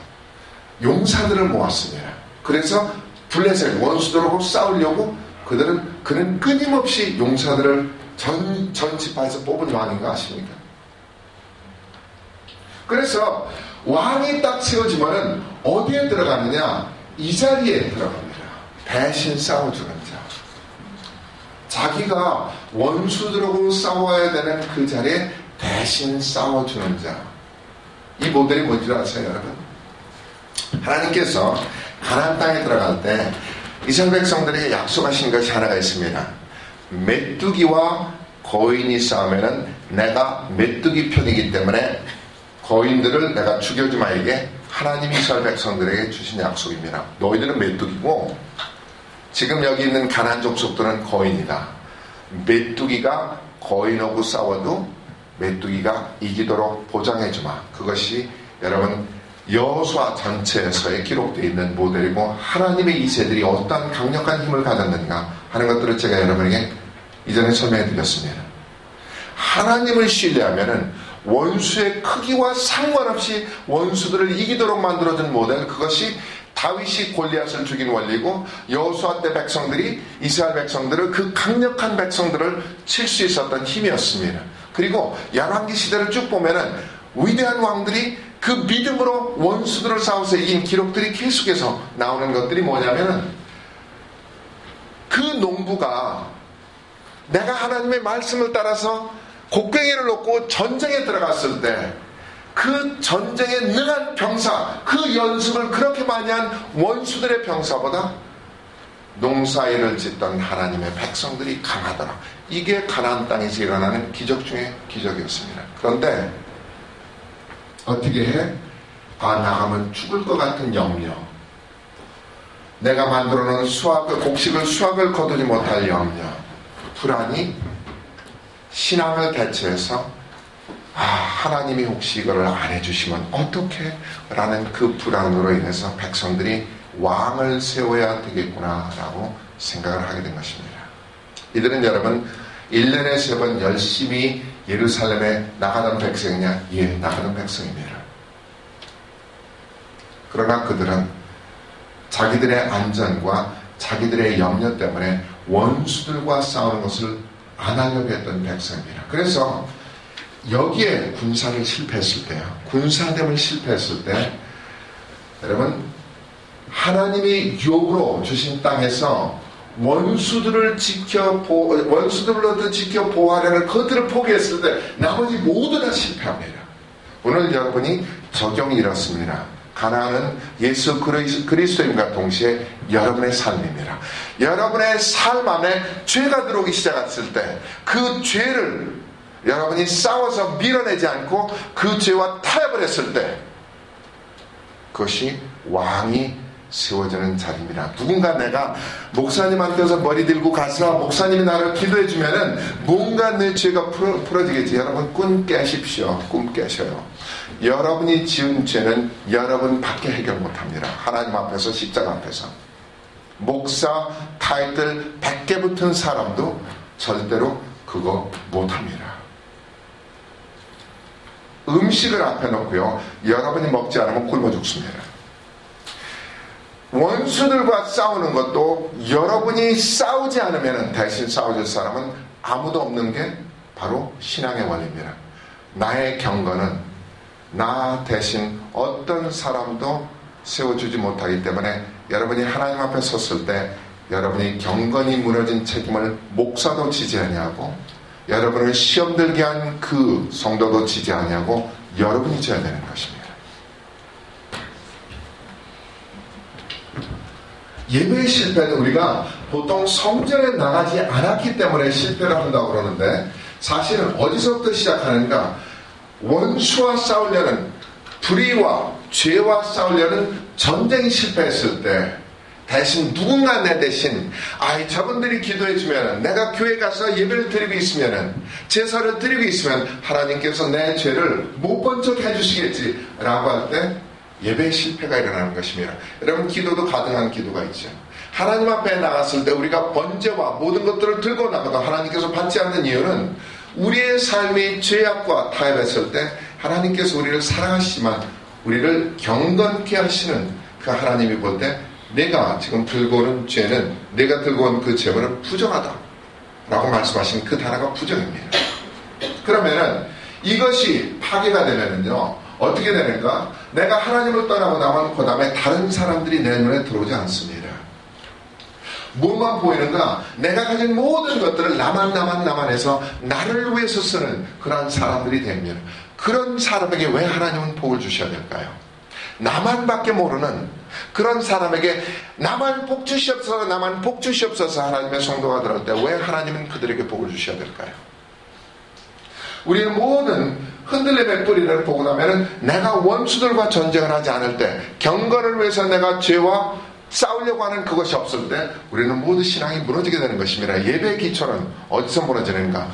용사들을 모았습니다. 그래서 블레셋 원수들하고 싸우려고 그들은 그는 끊임없이 용사들을 전, 전 지파에서 뽑은 왕인 거 아십니까? 그래서 왕이 딱 세워지면은 어디에 들어가느냐? 이 자리에 들어갑니다. 대신 싸워주는 자. 자기가 원수들하고 싸워야 되는 그 자리에 대신 싸워주는 자. 이 모델이 뭔지 아세요, 여러분? 하나님께서 가나안 땅에 들어갈 때 이스라엘 백성들에게 약속하신 것이 하나가 있습니다. 메뚜기와 거인이 싸우면은 내가 메뚜기 편이기 때문에 거인들을 내가 죽여지 마에게 하나님이 이스라엘 백성들에게 주신 약속입니다. 너희들은 메뚜기고 지금 여기 있는 가난 족속들은 거인이다. 메뚜기가 거인하고 싸워도 메뚜기가 이기도록 보장해주마. 그것이 여러분 여수와 전체에서의 기록되어 있는 모델이고 하나님의 이 세들이 어떠한 강력한 힘을 가졌는가 하는 것들을 제가 여러분에게 이전에 설명해 드렸습니다. 하나님을 신뢰하면은 원수의 크기와 상관없이 원수들을 이기도록 만들어준 모델 그것이 다윗이 골리앗을 죽인 원리고 여호수아 때 백성들이 이스라엘 백성들을 그 강력한 백성들을 칠 수 있었던 힘이었습니다. 그리고 열왕기 시대를 쭉 보면은 위대한 왕들이 그 믿음으로 원수들을 싸워서 이긴 기록들이 계속해서 나오는 것들이 뭐냐면은 그 농부가 내가 하나님의 말씀을 따라서 곡괭이를 놓고 전쟁에 들어갔을 때 그 전쟁에 능한 병사, 그 연습을 그렇게 많이 한 원수들의 병사보다 농사일을 짓던 하나님의 백성들이 강하더라. 이게 가나안 땅에서 일어나는 기적 중의 기적이었습니다. 그런데 어떻게 해? 아 나가면 죽을 것 같은 염려. 내가 만들어 놓은 수학을 곡식을 수학을 거두지 못할 염려. 불안이 신앙을 대체해서 아, 하나님이 혹시 이거를 안 해주시면 어떻게? 라는 그 불안으로 인해서 백성들이 왕을 세워야 되겠구나라고 생각을 하게 된 것입니다. 이들은 여러분 1년에 세 번 열심히 예루살렘에 나가던 백성이냐? 예, 나가던 백성입니다. 그러나 그들은 자기들의 안전과 자기들의 염려 때문에 원수들과 싸우는 것을 안 하려고 했던 백성입니다. 그래서 여기에 군사를 실패했을 때요. 군사됨을 실패했을 때 여러분 하나님이 유업으로 주신 땅에서 원수들을 지켜 보 원수들로도 지켜 보호하려는 그들을 포기했을 때 나머지 모두 다 실패합니다. 오늘 여러분이 적용이 이렇습니다. 가나안은 예수 그리스도인과 동시에 여러분의 삶입니다. 여러분의 삶 안에 죄가 들어오기 시작했을 때 그 죄를 여러분이 싸워서 밀어내지 않고 그 죄와 타협을 했을 때 그것이 왕이 세워지는 자리입니다. 누군가 내가 목사님한테서 머리 들고 가서 목사님이 나를 기도해 주면은 뭔가 내 죄가 풀어, 지겠지 여러분 꿈 깨십시오. 꿈 깨셔요. 여러분이 지은 죄는 여러분 밖에 해결 못합니다. 하나님 앞에서 십자가 앞에서 목사 타이틀 100개 붙은 사람도 절대로 그거 못합니다. 음식을 앞에 놓고요. 여러분이 먹지 않으면 굶어 죽습니다. 원수들과 싸우는 것도 여러분이 싸우지 않으면 대신 싸워줄 사람은 아무도 없는 게 바로 신앙의 원리입니다. 나의 경건은 나 대신 어떤 사람도 세워주지 못하기 때문에 여러분이 하나님 앞에 섰을 때 여러분이 경건이 무너진 책임을 목사도 지지 아니하고 여러분을 시험 들게 한 그 성도도 지지 아니하고 여러분이 져야 되는 것입니다. 예배의 실패는 우리가 보통 성전에 나가지 않았기 때문에 실패를 한다고 그러는데 사실은 어디서부터 시작하는가? 원수와 싸우려는 불의와 죄와 싸우려는 전쟁이 실패했을 때 대신 누군가 내 대신 아이 저분들이 기도해 주면 내가 교회 가서 예배를 드리고 있으면 제사를 드리고 있으면 하나님께서 내 죄를 못 본 척 해주시겠지 라고 할 때 예배 실패가 일어나는 것입니다. 여러분 기도도 가능한 기도가 있죠. 하나님 앞에 나갔을 때 우리가 번제와 모든 것들을 들고 나가도 하나님께서 받지 않는 이유는 우리의 삶이 죄악과 타협했을 때 하나님께서 우리를 사랑하시지만 우리를 경건케 하시는 그 하나님이 볼 때 내가 지금 들고 오는 죄는 내가 들고 온 그 죄물은 부정하다. 라고 말씀하신 그 단어가 부정입니다. 그러면은 이것이 파괴가 되면은요, 어떻게 되는가? 내가 하나님을 떠나고 나면 그 다음에 다른 사람들이 내 눈에 들어오지 않습니다. 뭐만 보이는가? 내가 가진 모든 것들을 나만 나만 나만 해서 나를 위해서 쓰는 그런 사람들이 되면 그런 사람에게 왜 하나님은 복을 주셔야 될까요? 나만밖에 모르는 그런 사람에게 나만 복 주시옵소서 나만 복 주시옵소서 하나님의 성도가 들을 때 왜 하나님은 그들에게 복을 주셔야 될까요? 우리는 모든 흔들림의 뿌리를 보고 나면은 내가 원수들과 전쟁을 하지 않을 때 경건을 위해서 내가 죄와 싸우려고 하는 그것이 없을 때 우리는 모두 신앙이 무너지게 되는 것입니다. 예배 기초는 어디서 무너지는가?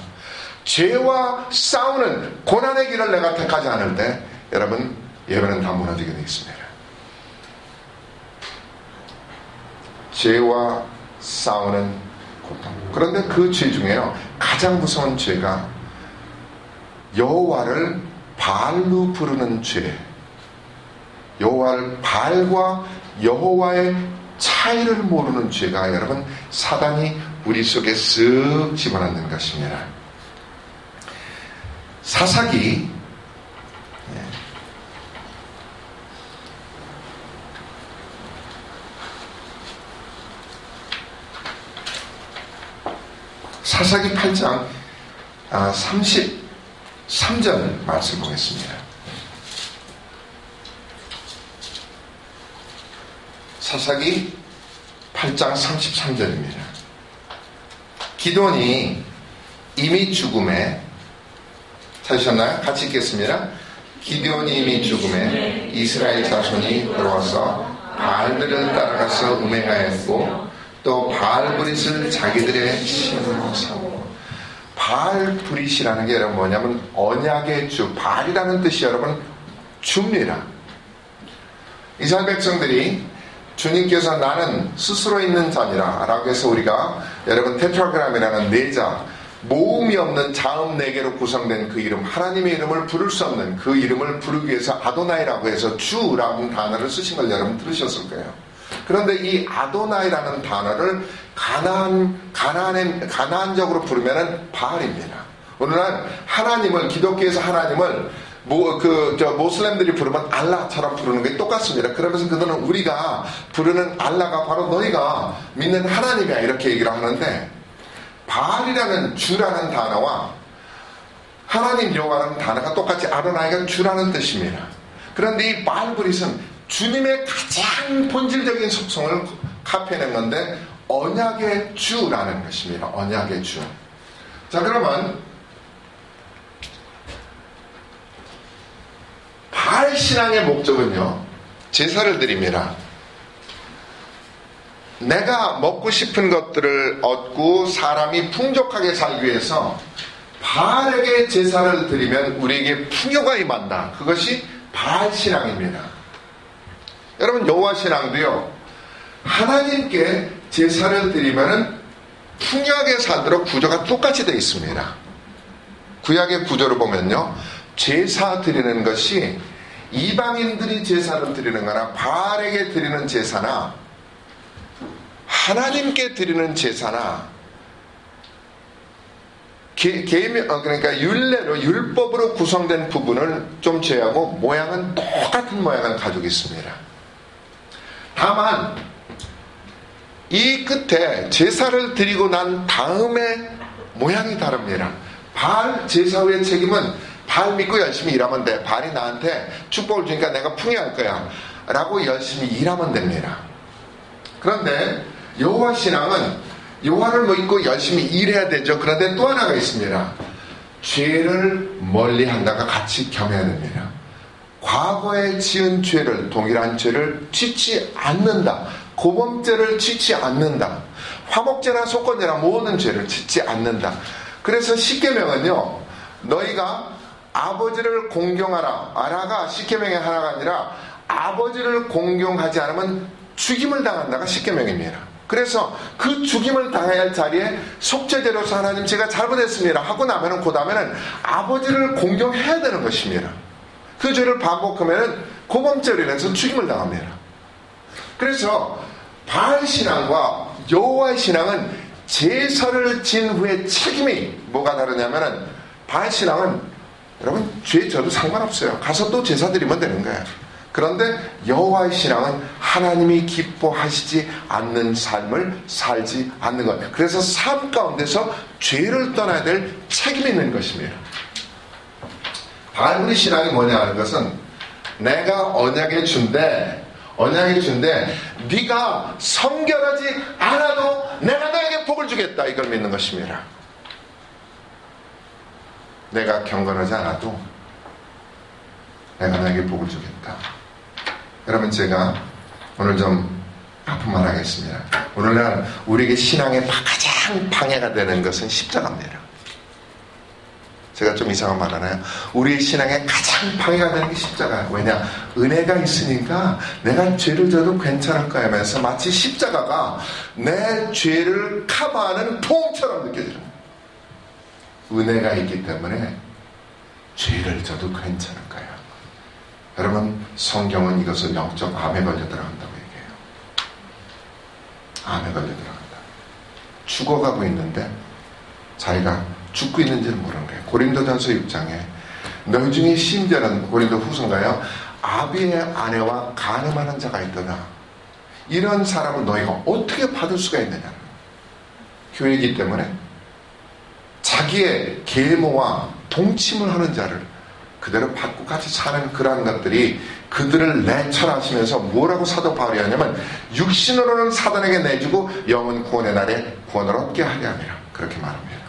죄와 싸우는 고난의 길을 내가 택하지 않을 때 여러분 예배는 다 무너지게 되어 있습니다. 죄와 싸우는 고통. 그런데 그 죄 중에요. 가장 무서운 죄가 여호와를 발로 부르는 죄. 여호와를 발과 여호와의 차이를 모르는 죄가 여러분 사단이 우리 속에 쓱 집어넣는 것입니다. 사사기 예. 사사기 8장 33절 아, 말씀 보겠습니다. 사사기 8장 33절입니다. 기돈이 이미 죽음에 찾으셨나요? 같이 읽겠습니다. 기디온이 이미 죽음에 이스라엘 자손이 들어와서 바알들을 따라가서 음행하였고 또 바알 브릿을 자기들의 신으로 삼고 바알 브릿이라는 게 여러분 뭐냐면 언약의 주 바알이라는 뜻이 여러분 줍니다. 이스라엘 백성들이 주님께서 나는 스스로 있는 자니라 라고 해서 우리가 여러분 테트라그램이라는 네자 모음이 없는 자음 네 개로 구성된 그 이름 하나님의 이름을 부를 수 없는 그 이름을 부르기 위해서 아도나이라고 해서 주라는 단어를 쓰신 걸 여러분 들으셨을 거예요. 그런데 이 아도나이라는 단어를 가난 가난한 가난적으로 부르면은 바알입니다. 오늘날 하나님을 기독교에서 하나님을 모, 그, 저, 모슬렘들이 부르면 알라처럼 부르는 게 똑같습니다. 그러면서 그들은 우리가 부르는 알라가 바로 너희가 믿는 하나님이야. 이렇게 얘기를 하는데, 바알이라는 주라는 단어와 하나님 여호와라는 단어가 똑같이 아로나이가 주라는 뜻입니다. 그런데 이 바알브릿은 주님의 가장 본질적인 속성을 카피해낸 건데, 언약의 주라는 것입니다. 언약의 주. 자, 그러면 바알 신앙의 목적은요, 제사를 드립니다. 내가 먹고 싶은 것들을 얻고 사람이 풍족하게 살기 위해서 바알에게 제사를 드리면 우리에게 풍요가 임한다. 그것이 바알 신앙입니다. 여러분 여호와 신앙도요. 하나님께 제사를 드리면은 풍요하게 살도록 구조가 똑같이 되어 있습니다. 구약의 구조를 보면요. 제사 드리는 것이 이방인들이 제사를 드리는 거나 바알에게 드리는 제사나 하나님께 드리는 제사나 개, 어, 그러니까 율례로 율법으로 구성된 부분을 좀 제하고 모양은 똑같은 모양을 가지고 있습니다. 다만 이 끝에 제사를 드리고 난 다음에 모양이 다릅니다. 바알 제사 후의 책임은 바알 믿고 열심히 일하면 돼. 바알이 나한테 축복을 주니까 내가 풍요할 거야. 라고 열심히 일하면 됩니다. 그런데 여호와 신앙은 여호와를 믿고 열심히 일해야 되죠. 그런데 또 하나가 있습니다. 죄를 멀리 한다가 같이 겸해야 됩니다. 과거에 지은 죄를 동일한 죄를 짓지 않는다. 고범죄를 짓지 않는다. 화목죄나 속건죄나 모든 죄를 짓지 않는다. 그래서 십계명은요. 너희가 아버지를 공경하라. 아라가 십계명의 하나가 아니라 아버지를 공경하지 않으면 죽임을 당한다가 십계명입니다. 그래서 그 죽임을 당해야 할 자리에 속죄제로서 하나님 제가 잘못했습니다 하고 나면은 그 다음에는 아버지를 공경해야 되는 것입니다. 그 죄를 반복하면은 고범죄로 인해서 죽임을 당합니다. 그래서 바알 신앙과 여호와의 신앙은 제사를 진 후에 책임이 뭐가 다르냐면은 바알 신앙은 여러분 죄 져도 상관없어요. 가서 또 제사 드리면 되는 거예요. 그런데 여호와의 신앙은 하나님이 기뻐하시지 않는 삶을 살지 않는 것. 그래서 삶 가운데서 죄를 떠나야 될 책임이 있는 것입니다. 바울의 신앙이 뭐냐 하는 것은 내가 언약의 준데 언약의 준데 네가 성결하지 않아도 내가 너에게 복을 주겠다 이걸 믿는 것입니다. 내가 경건하지 않아도 내가 너에게 복을 주겠다. 여러분 제가 오늘 좀 아픈 말 하겠습니다. 오늘날 우리에게 신앙에 가장 방해가 되는 것은 십자가입니다. 제가 좀 이상한 말 하나요? 우리의 신앙에 가장 방해가 되는 게 십자가예요. 왜냐? 은혜가 있으니까 내가 죄를 져도 괜찮을 까 하면서 마치 십자가가 내 죄를 커버하는 통처럼 느껴지는 은혜가 있기 때문에 죄를 져도 괜찮을까요? 여러분 성경은 이것을 영적 암에 걸려 들어간다고 얘기해요. 암에 걸려 들어간다. 죽어가고 있는데 자기가 죽고 있는지는 모르는 거예요. 고린도전서 6장에 너희 중에 심지어는 고린도 후손가요. 아비의 아내와 가늠하는 자가 있더라. 이런 사람을 너희가 어떻게 받을 수가 있느냐. 교회이기 때문에 자기의 계모와 동침을 하는 자를 그대로 받고 같이 사는 그러한 것들이 그들을 내철하시면서 뭐라고 사도 바울이 하냐면 육신으로는 사단에게 내주고 영은 구원의 날에 구원을 얻게 하려 함이라 그렇게 말합니다.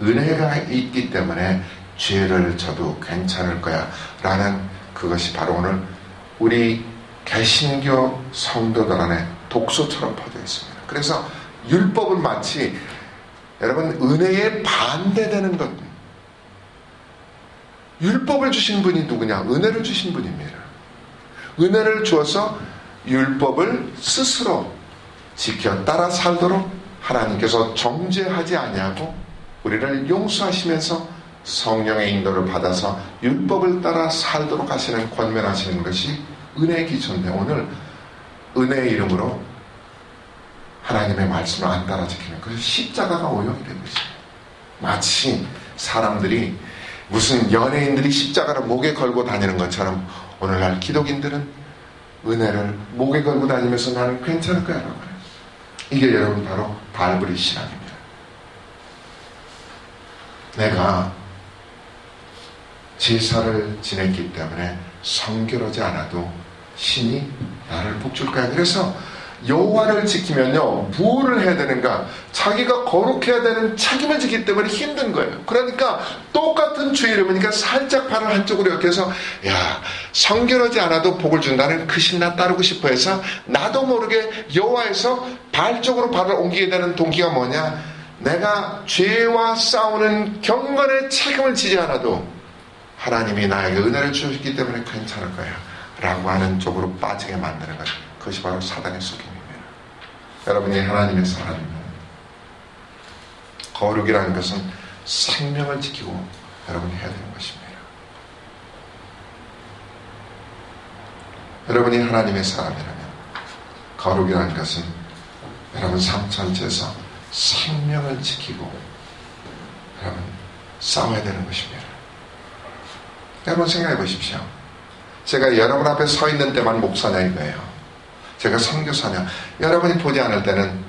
은혜가 있기 때문에 죄를 져도 괜찮을 거야 라는 그것이 바로 오늘 우리 개신교 성도들 안에 독소처럼 퍼져 있습니다. 그래서 율법은 마치 여러분 은혜에 반대되는 것. 율법을 주신 분이 누구냐? 은혜를 주신 분입니다. 은혜를 주어서 율법을 스스로 지켜 따라 살도록 하나님께서 정죄하지 아니하고 우리를 용서하시면서 성령의 인도를 받아서 율법을 따라 살도록 하시는 권면하시는 것이 은혜의 기초인데 오늘 은혜의 이름으로 하나님의 말씀을 안 따라 지키는 그래서 십자가가 오용이 된 것입니다. 마치 사람들이 무슨 연예인들이 십자가를 목에 걸고 다니는 것처럼 오늘날 기독인들은 은혜를 목에 걸고 다니면서 나는 괜찮을 거야 라고 해요. 이게 여러분 바로 발브리 신앙입니다. 내가 제사를 지냈기 때문에 성결하지 않아도 신이 나를 복줄 거야. 그래서 여호와를 지키면요 무엇을 해야 되는가? 자기가 거룩해야 되는 책임을 지기 때문에 힘든 거예요. 그러니까 똑같은 주 이름이니까 살짝 발을 한쪽으로 이렇게 해서 야 성결하지 않아도 복을 준다는 그 신나 따르고 싶어 해서 나도 모르게 여호와에서 발 쪽으로 발을 옮기게 되는 동기가 뭐냐? 내가 죄와 싸우는 경건의 책임을 지지 않아도 하나님이 나에게 은혜를 주셨기 때문에 괜찮을 거야. 라고 하는 쪽으로 빠지게 만드는 거죠 그것이 바로 사단의 속임 여러분이 하나님의 사람이면 거룩이라는 것은 생명을 지키고 여러분이 해야 되는 것입니다. 여러분이 하나님의 사람이라면 거룩이라는 것은 여러분 삶 전체에서 생명을 지키고 여러분 싸워야 되는 것입니다. 여러분 생각해 보십시오. 제가 여러분 앞에 서 있는 때만 목사냐 이거예요. 제가 선교사냐. 여러분이 보지 않을 때는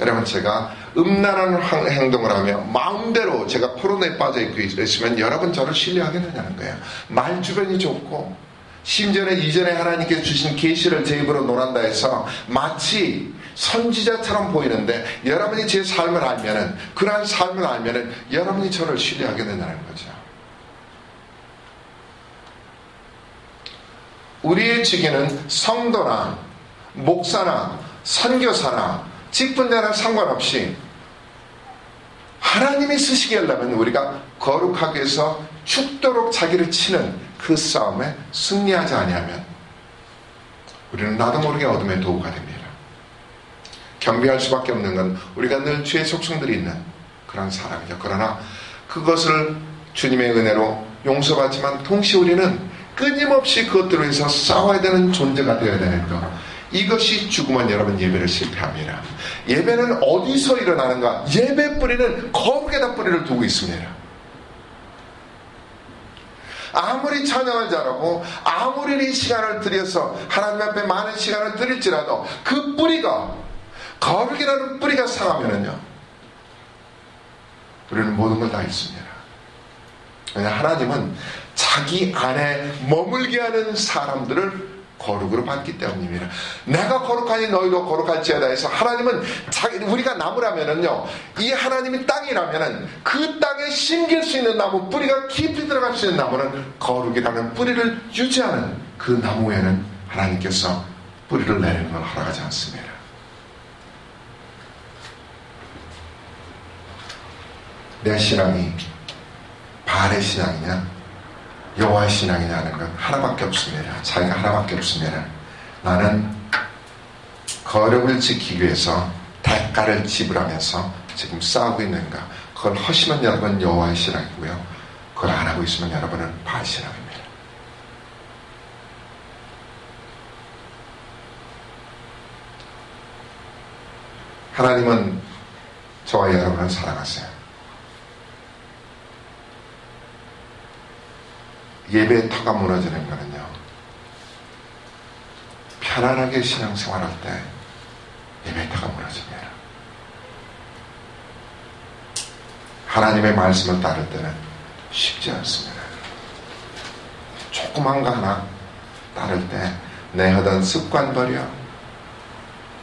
여러분 제가 음란한 행동을 하며 마음대로 제가 코로나에 빠져 있으면 여러분 저를 신뢰하겠느냐는 거예요. 말 주변이 좁고 심지어는 이전에 하나님께서 주신 계시를 제 입으로 논한다 해서 마치 선지자처럼 보이는데 여러분이 제 삶을 알면은 그러한 삶을 알면은 여러분이 저를 신뢰하겠느냐는 거죠. 우리의 직위는 성도나 목사나 선교사나 직분자나 상관없이 하나님이 쓰시게 하려면 우리가 거룩하게 해서 죽도록 자기를 치는 그 싸움에 승리하지 아니하면 우리는 나도 모르게 어둠의 도구가 됩니다. 경비할 수밖에 없는 건 우리가 늘 죄의 속성들이 있는 그런 사람이죠. 그러나 그것을 주님의 은혜로 용서받지만 동시에 우리는 끊임없이 그것들을 위해서 싸워야 되는 존재가 되어야 되는 것. 이것이 죽으면 여러분 예배를 실패합니다. 예배는 어디서 일어나는가? 예배 뿌리는 거룩에다 뿌리를 두고 있습니다. 아무리 찬양을 잘하고 아무리 이 시간을 들여서 하나님 앞에 많은 시간을 드릴지라도 그 뿌리가 거룩이라는 뿌리가 상하면은요 우리는 모든 걸다 있습니다. 왜냐 하나님은 자기 안에 머물게 하는 사람들을 거룩으로 받기 때문입니다. 내가 거룩하니 너희도 거룩할지어다 해서 하나님은 자기, 우리가 나무라면은요, 이 하나님이 땅이라면은 그 땅에 심길 수 있는 나무, 뿌리가 깊이 들어갈 수 있는 나무는 거룩이라는 뿌리를 유지하는 그 나무에는 하나님께서 뿌리를 내리는 걸 허락하지 않습니다. 내 신앙이 발의 신앙이냐? 여호와의 신앙이라는 건 하나밖에 없습니다. 자기가 하나밖에 없습니다. 나는 거룩을 지키기 위해서 대가를 지불하면서 지금 싸우고 있는가? 그걸 하시면 여러분 여호와의 신앙이고요. 그걸 안 하고 있으면 여러분은 바알 신앙입니다. 하나님은 저와 여러분을 사랑하세요. 예배의 터가 무너지는 거는요. 편안하게 신앙생활할 때 예배의 터가 무너집니다. 하나님의 말씀을 따를 때는 쉽지 않습니다. 조그만 거 하나 따를 때 내 하던 습관 버려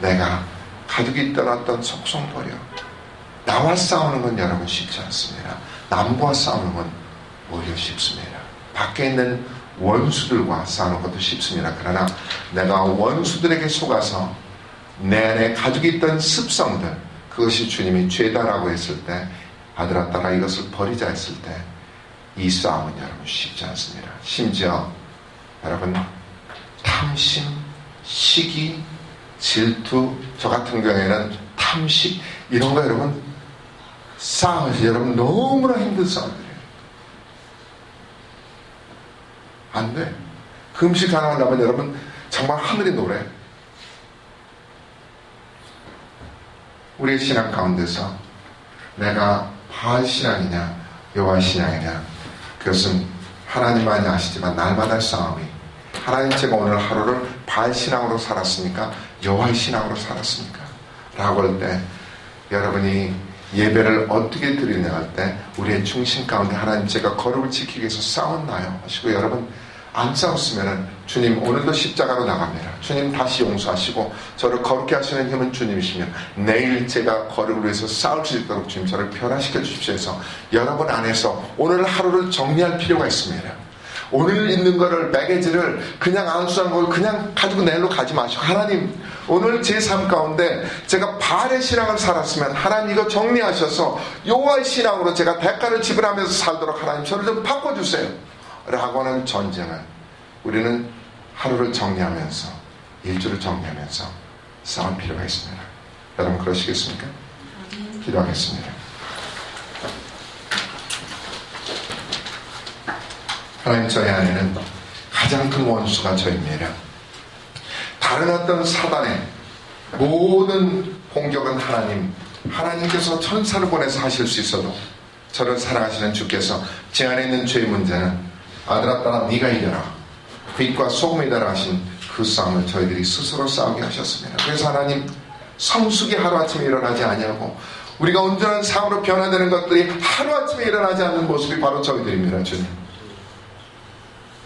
내가 가족이 떠났던 속성 버려 나와 싸우는 건 여러분 쉽지 않습니다. 남과 싸우는 건 오히려 쉽습니다. 밖에 있는 원수들과 싸우는 것도 쉽습니다. 그러나 내가 원수들에게 속아서 내 안에 가지고 있던 습성들 그것이 주님이 죄다라고 했을 때 아들아 딸아 이것을 버리자 했을 때 이 싸움은 여러분 쉽지 않습니다. 심지어 여러분 탐심, 시기, 질투 저 같은 경우에는 탐식 이런 거 여러분 싸움에서 여러분 너무나 힘든 싸움들이에요. 안 돼. 금식 하나 하려면 여러분 정말 하늘이 노래. 우리의 신앙 가운데서 내가 바알 신앙이냐 여호와 신앙이냐 그것은 하나님만이 아시지만 날마다 싸움이 하나님 제가 오늘 하루를 바알 신앙으로 살았습니까 여호와 신앙으로 살았습니까 라고 할 때 여러분이 예배를 어떻게 드리냐 할 때 우리의 중심 가운데 하나님 제가 거룩을 지키기 위해서 싸웠나요 하시고 여러분 안 싸웠으면 주님 오늘도 십자가로 나갑니다. 주님 다시 용서하시고 저를 거룩게 하시는 힘은 주님이시며 내일 제가 거룩을 위해서 싸울 수 있도록 주님 저를 변화시켜 주십시오 해서 여러분 안에서 오늘 하루를 정리할 필요가 있습니다. 오늘 있는 거를 매개지를 그냥 안수한 걸 그냥 가지고 내일로 가지 마시고 하나님 오늘 제 삶 가운데 제가 발의 신앙을 살았으면 하나님 이거 정리하셔서 요와의 신앙으로 제가 대가를 지불하면서 살도록 하나님 저를 좀 바꿔주세요. 라고 하는 전쟁을 우리는 하루를 정리하면서 일주를 정리하면서 싸울 필요가 있습니다. 여러분 그러시겠습니까? 기도하겠습니다. 하나님 저희 안에는 가장 큰 원수가 저입니다. 다른 어떤 사단의 모든 공격은 하나님, 하나님께서 천사를 보내서 하실 수 있어도 저를 사랑하시는 주께서 제 안에 있는 죄의 문제는 아들아 딸아 네가 이겨라 빛과 소금이다라 하신 그 싸움을 저희들이 스스로 싸우게 하셨습니다. 그래서 하나님 성숙이 하루아침에 일어나지 아니하고 우리가 온전한 삶으로 변화되는 것들이 하루아침에 일어나지 않는 모습이 바로 저희들입니다. 주님.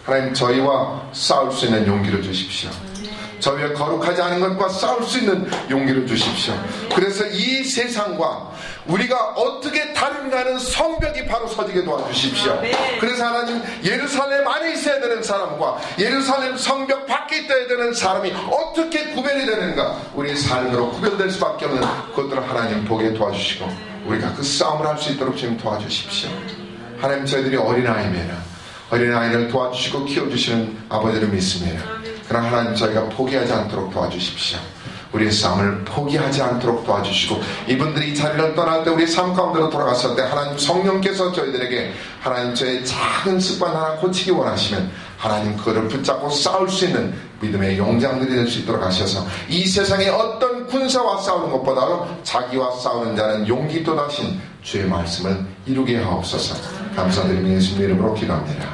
하나님 저희와 싸울 수 있는 용기를 주십시오. 저희가 거룩하지 않은 것과 싸울 수 있는 용기를 주십시오. 그래서 이 세상과 우리가 어떻게 다른가는 성벽이 바로 서지게 도와주십시오. 그래서 하나님 예루살렘 안에 있어야 되는 사람과 예루살렘 성벽 밖에 있어야 되는 사람이 어떻게 구별이 되는가 우리 삶으로 구별될 수밖에 없는 그것들을 하나님 보게 도와주시고 우리가 그 싸움을 할 수 있도록 지금 도와주십시오. 하나님 저희들이 어린아이입니다. 어린아이를 도와주시고 키워주시는 아버지를 믿습니다. 그러나 하나님 저희가 포기하지 않도록 도와주십시오. 우리의 삶을 포기하지 않도록 도와주시고 이분들이 이 자리를 떠날 때 우리 삶 가운데로 돌아갔을 때 하나님 성령께서 저희들에게 하나님 저의 작은 습관 하나 고치기 원하시면 하나님 그거를 붙잡고 싸울 수 있는 믿음의 용장들이 될 수 있도록 하셔서 이 세상의 어떤 군사와 싸우는 것보다 자기와 싸우는 자는 용기 또다신 주의 말씀을 이루게 하옵소서 감사드리며 예수님 이름으로 기도합니다.